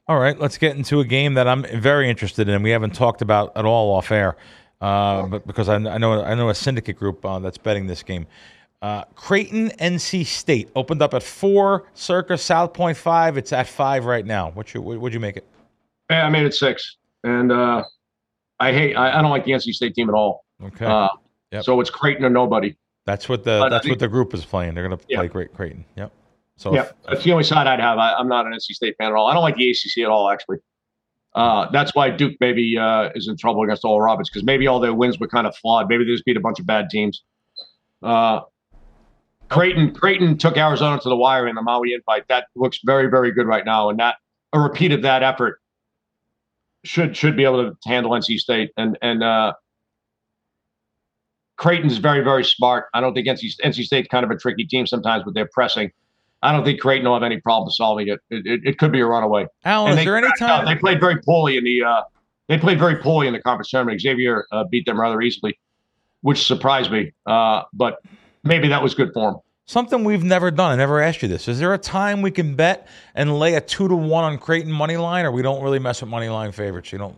All right, let's get into a game that I'm very interested in. We haven't talked about at all off air, uh, but because I, I know I know a syndicate group uh, that's betting this game. Uh, Creighton, NC State opened up at four, Circa South Point five. It's at five right now. What you would you make it? Yeah, I made it six, and uh, I hate I, I don't like the NC State team at all. Okay, Uh, Yep. So it's Creighton or nobody. that's what the but that's think- what the group is playing. They're going to play Great Creighton. Yep. So Yeah, if- that's the only side I'd have. I, I'm not an NC State fan at all. I don't like the ACC at all, actually. Uh, that's why Duke maybe uh, is in trouble against Oral Roberts because maybe all their wins were kind of flawed. Maybe they just beat a bunch of bad teams. Uh, Creighton Creighton took Arizona to the wire in the Maui invite. That looks very very good right now, and that a repeat of that effort should should be able to handle NC State and and uh, Creighton's very very smart. I don't think NC NC State's kind of a tricky team sometimes with their pressing. I don't think Creighton will have any problem solving it. It, it, it could be a runaway. Alan, And is there any time? they played very poorly in the uh, they played very poorly in the conference tournament. Xavier uh, beat them rather easily, which surprised me. Uh, but maybe that was good for them. Something we've never done. I never asked you this. Is there a time we can bet and lay a two to one on Creighton money line, or we don't really mess with money line favorites? You don't.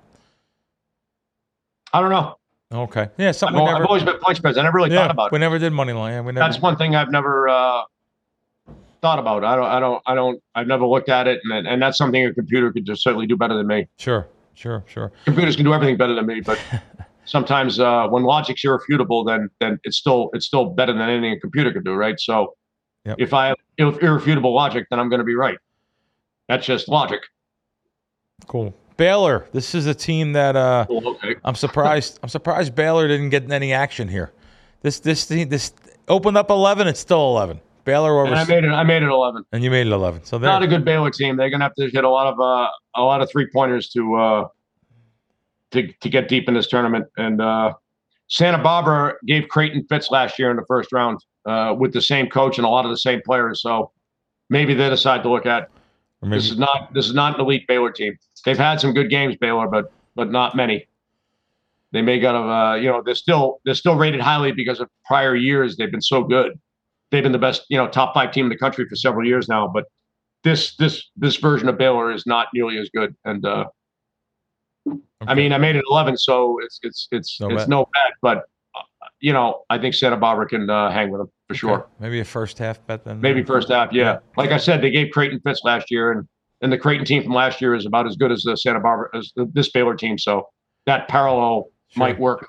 I don't know. Okay. Yeah, I've, something al- never. I've always been point spreads. I never really yeah, thought about it. we it. never did money line. Yeah, we never. That's one thing I've never uh, thought about. I don't. I don't. I don't. I've never looked at it, and and that's something a computer could just certainly do better than me. Sure, sure, sure. computers can do everything better than me, but sometimes uh, when logic's irrefutable, then then it's still it's still better than anything a computer can do, right? So Yep. if I have ir- irrefutable logic, then I'm going to be right. That's just logic. Cool. Baylor. This is a team that uh, Well, okay. I'm surprised. I'm surprised Baylor didn't get any action here. This this this opened up 11. It's still 11. Baylor over. And I made it. I made it 11. and you made it 11. So there. Not a good Baylor team. They're going to have to hit a lot of uh, a lot of three pointers to uh, to to get deep in this tournament. And uh, Santa Barbara gave Creighton fits last year in the first round uh, with the same coach and a lot of the same players. So maybe they decide to look at maybe- This is not this is not an elite Baylor team. They've had some good games, Baylor, but but not many. They may got uh, you know they're still they're still rated highly because of prior years. They've been so good. They've been the best you know top five team in the country for several years now. But this this this version of Baylor is not nearly as good. And uh, I mean I made it 11, so it's it's it's No it's bet. no bad. But uh, you know I think Santa Barbara can uh, hang with them for sure. Okay. Maybe a first half bet then. Maybe first half, yeah. Yeah. Like I said, they gave Creighton fits last year, and and the Creighton team from last year is about as good as the Santa Barbara as the, this Baylor team. So that parallel Sure. might work.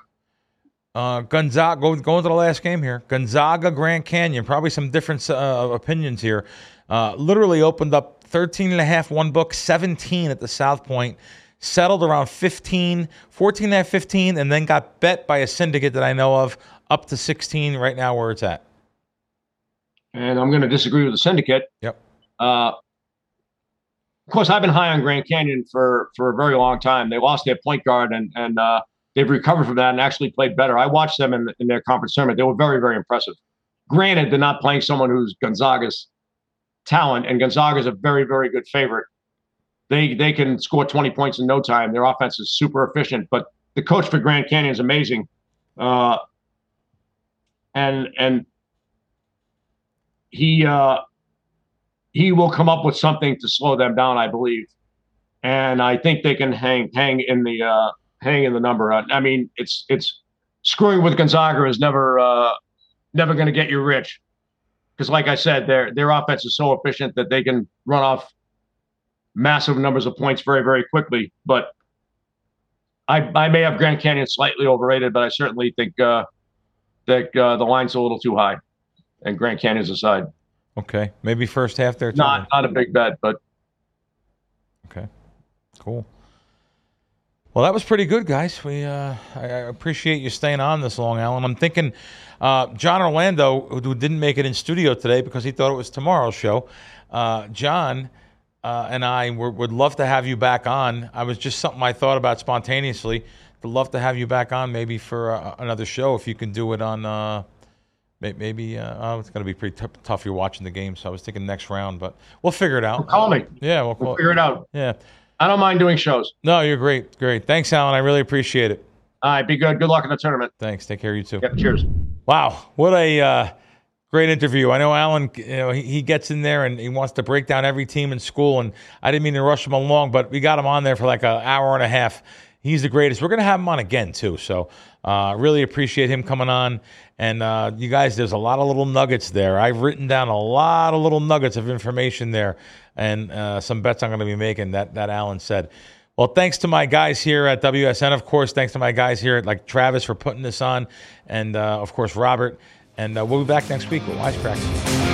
Uh, Gonzaga, go, going to the last game here. Gonzaga, Grand Canyon. Probably some different uh, opinions here. Uh, literally opened up 13 and a half, one book, 17 at the South Point. Settled around 15, 14 and a half, 15, and then got bet by a syndicate that I know of up to 16 right now where it's at. And I'm going to disagree with the syndicate. Yep. Uh, of course, I've been high on Grand Canyon for for a very long time. They lost their point guard, and and uh, they've recovered from that and actually played better. I watched them in, in their conference tournament. They were very very impressive. Granted, they're not playing someone who's Gonzaga's talent, and Gonzaga's a very very good favorite. They they can score 20 points in no time. Their offense is super efficient, but the coach for Grand Canyon is amazing. Uh, and and he uh, he will come up with something to slow them down, I believe. And I think they can hang hang in the uh, hang in the number. Out. I mean, it's it's screwing with Gonzaga is never uh, never going to get you rich because, like I said, their their offense is so efficient that they can run off massive numbers of points very very quickly. But I I may have Grand Canyon slightly overrated, but I certainly think uh, that uh, the line's a little too high, and Grand Canyon's aside. Okay, maybe first half there. Too. Not not a big bet, but okay, cool. Well, that was pretty good, guys. We uh, I, appreciate you staying on this long, Alan. I'm thinking uh, John Orlando, who didn't make it in studio today because he thought it was tomorrow's show. Uh, John uh, and I were, would love to have you back on. I was just something I thought about spontaneously. Would love to have you back on, maybe for uh, another show if you can do it on uh, Maybe uh, oh, it's going to be pretty t- tough. You're watching the game, so I was thinking next round, but we'll figure it out. Well, call me. Yeah, we'll, we'll figure it out. Yeah, I don't mind doing shows. No, you're great, great. Thanks, Alan. I really appreciate it. All right, be good. Good luck in the tournament. Thanks. Take care. Of you too. Yep, cheers. Wow, what a uh, great interview. I know Alan. You know he, he, gets in there and he wants to break down every team in school, and I didn't mean to rush him along, but we got him on there for like an hour and a half. He's the greatest. We're going to have him on again too. So uh, really appreciate him coming on. And uh, you guys, there's a lot of little nuggets there. I've written down a lot of little nuggets of information there, and uh, some bets I'm going to be making that that Alan said. Well, thanks to my guys here at WSN, of course. Thanks to my guys here at like Travis for putting this on, and uh, of course Robert. And uh, we'll be back next week with Wise Kracks.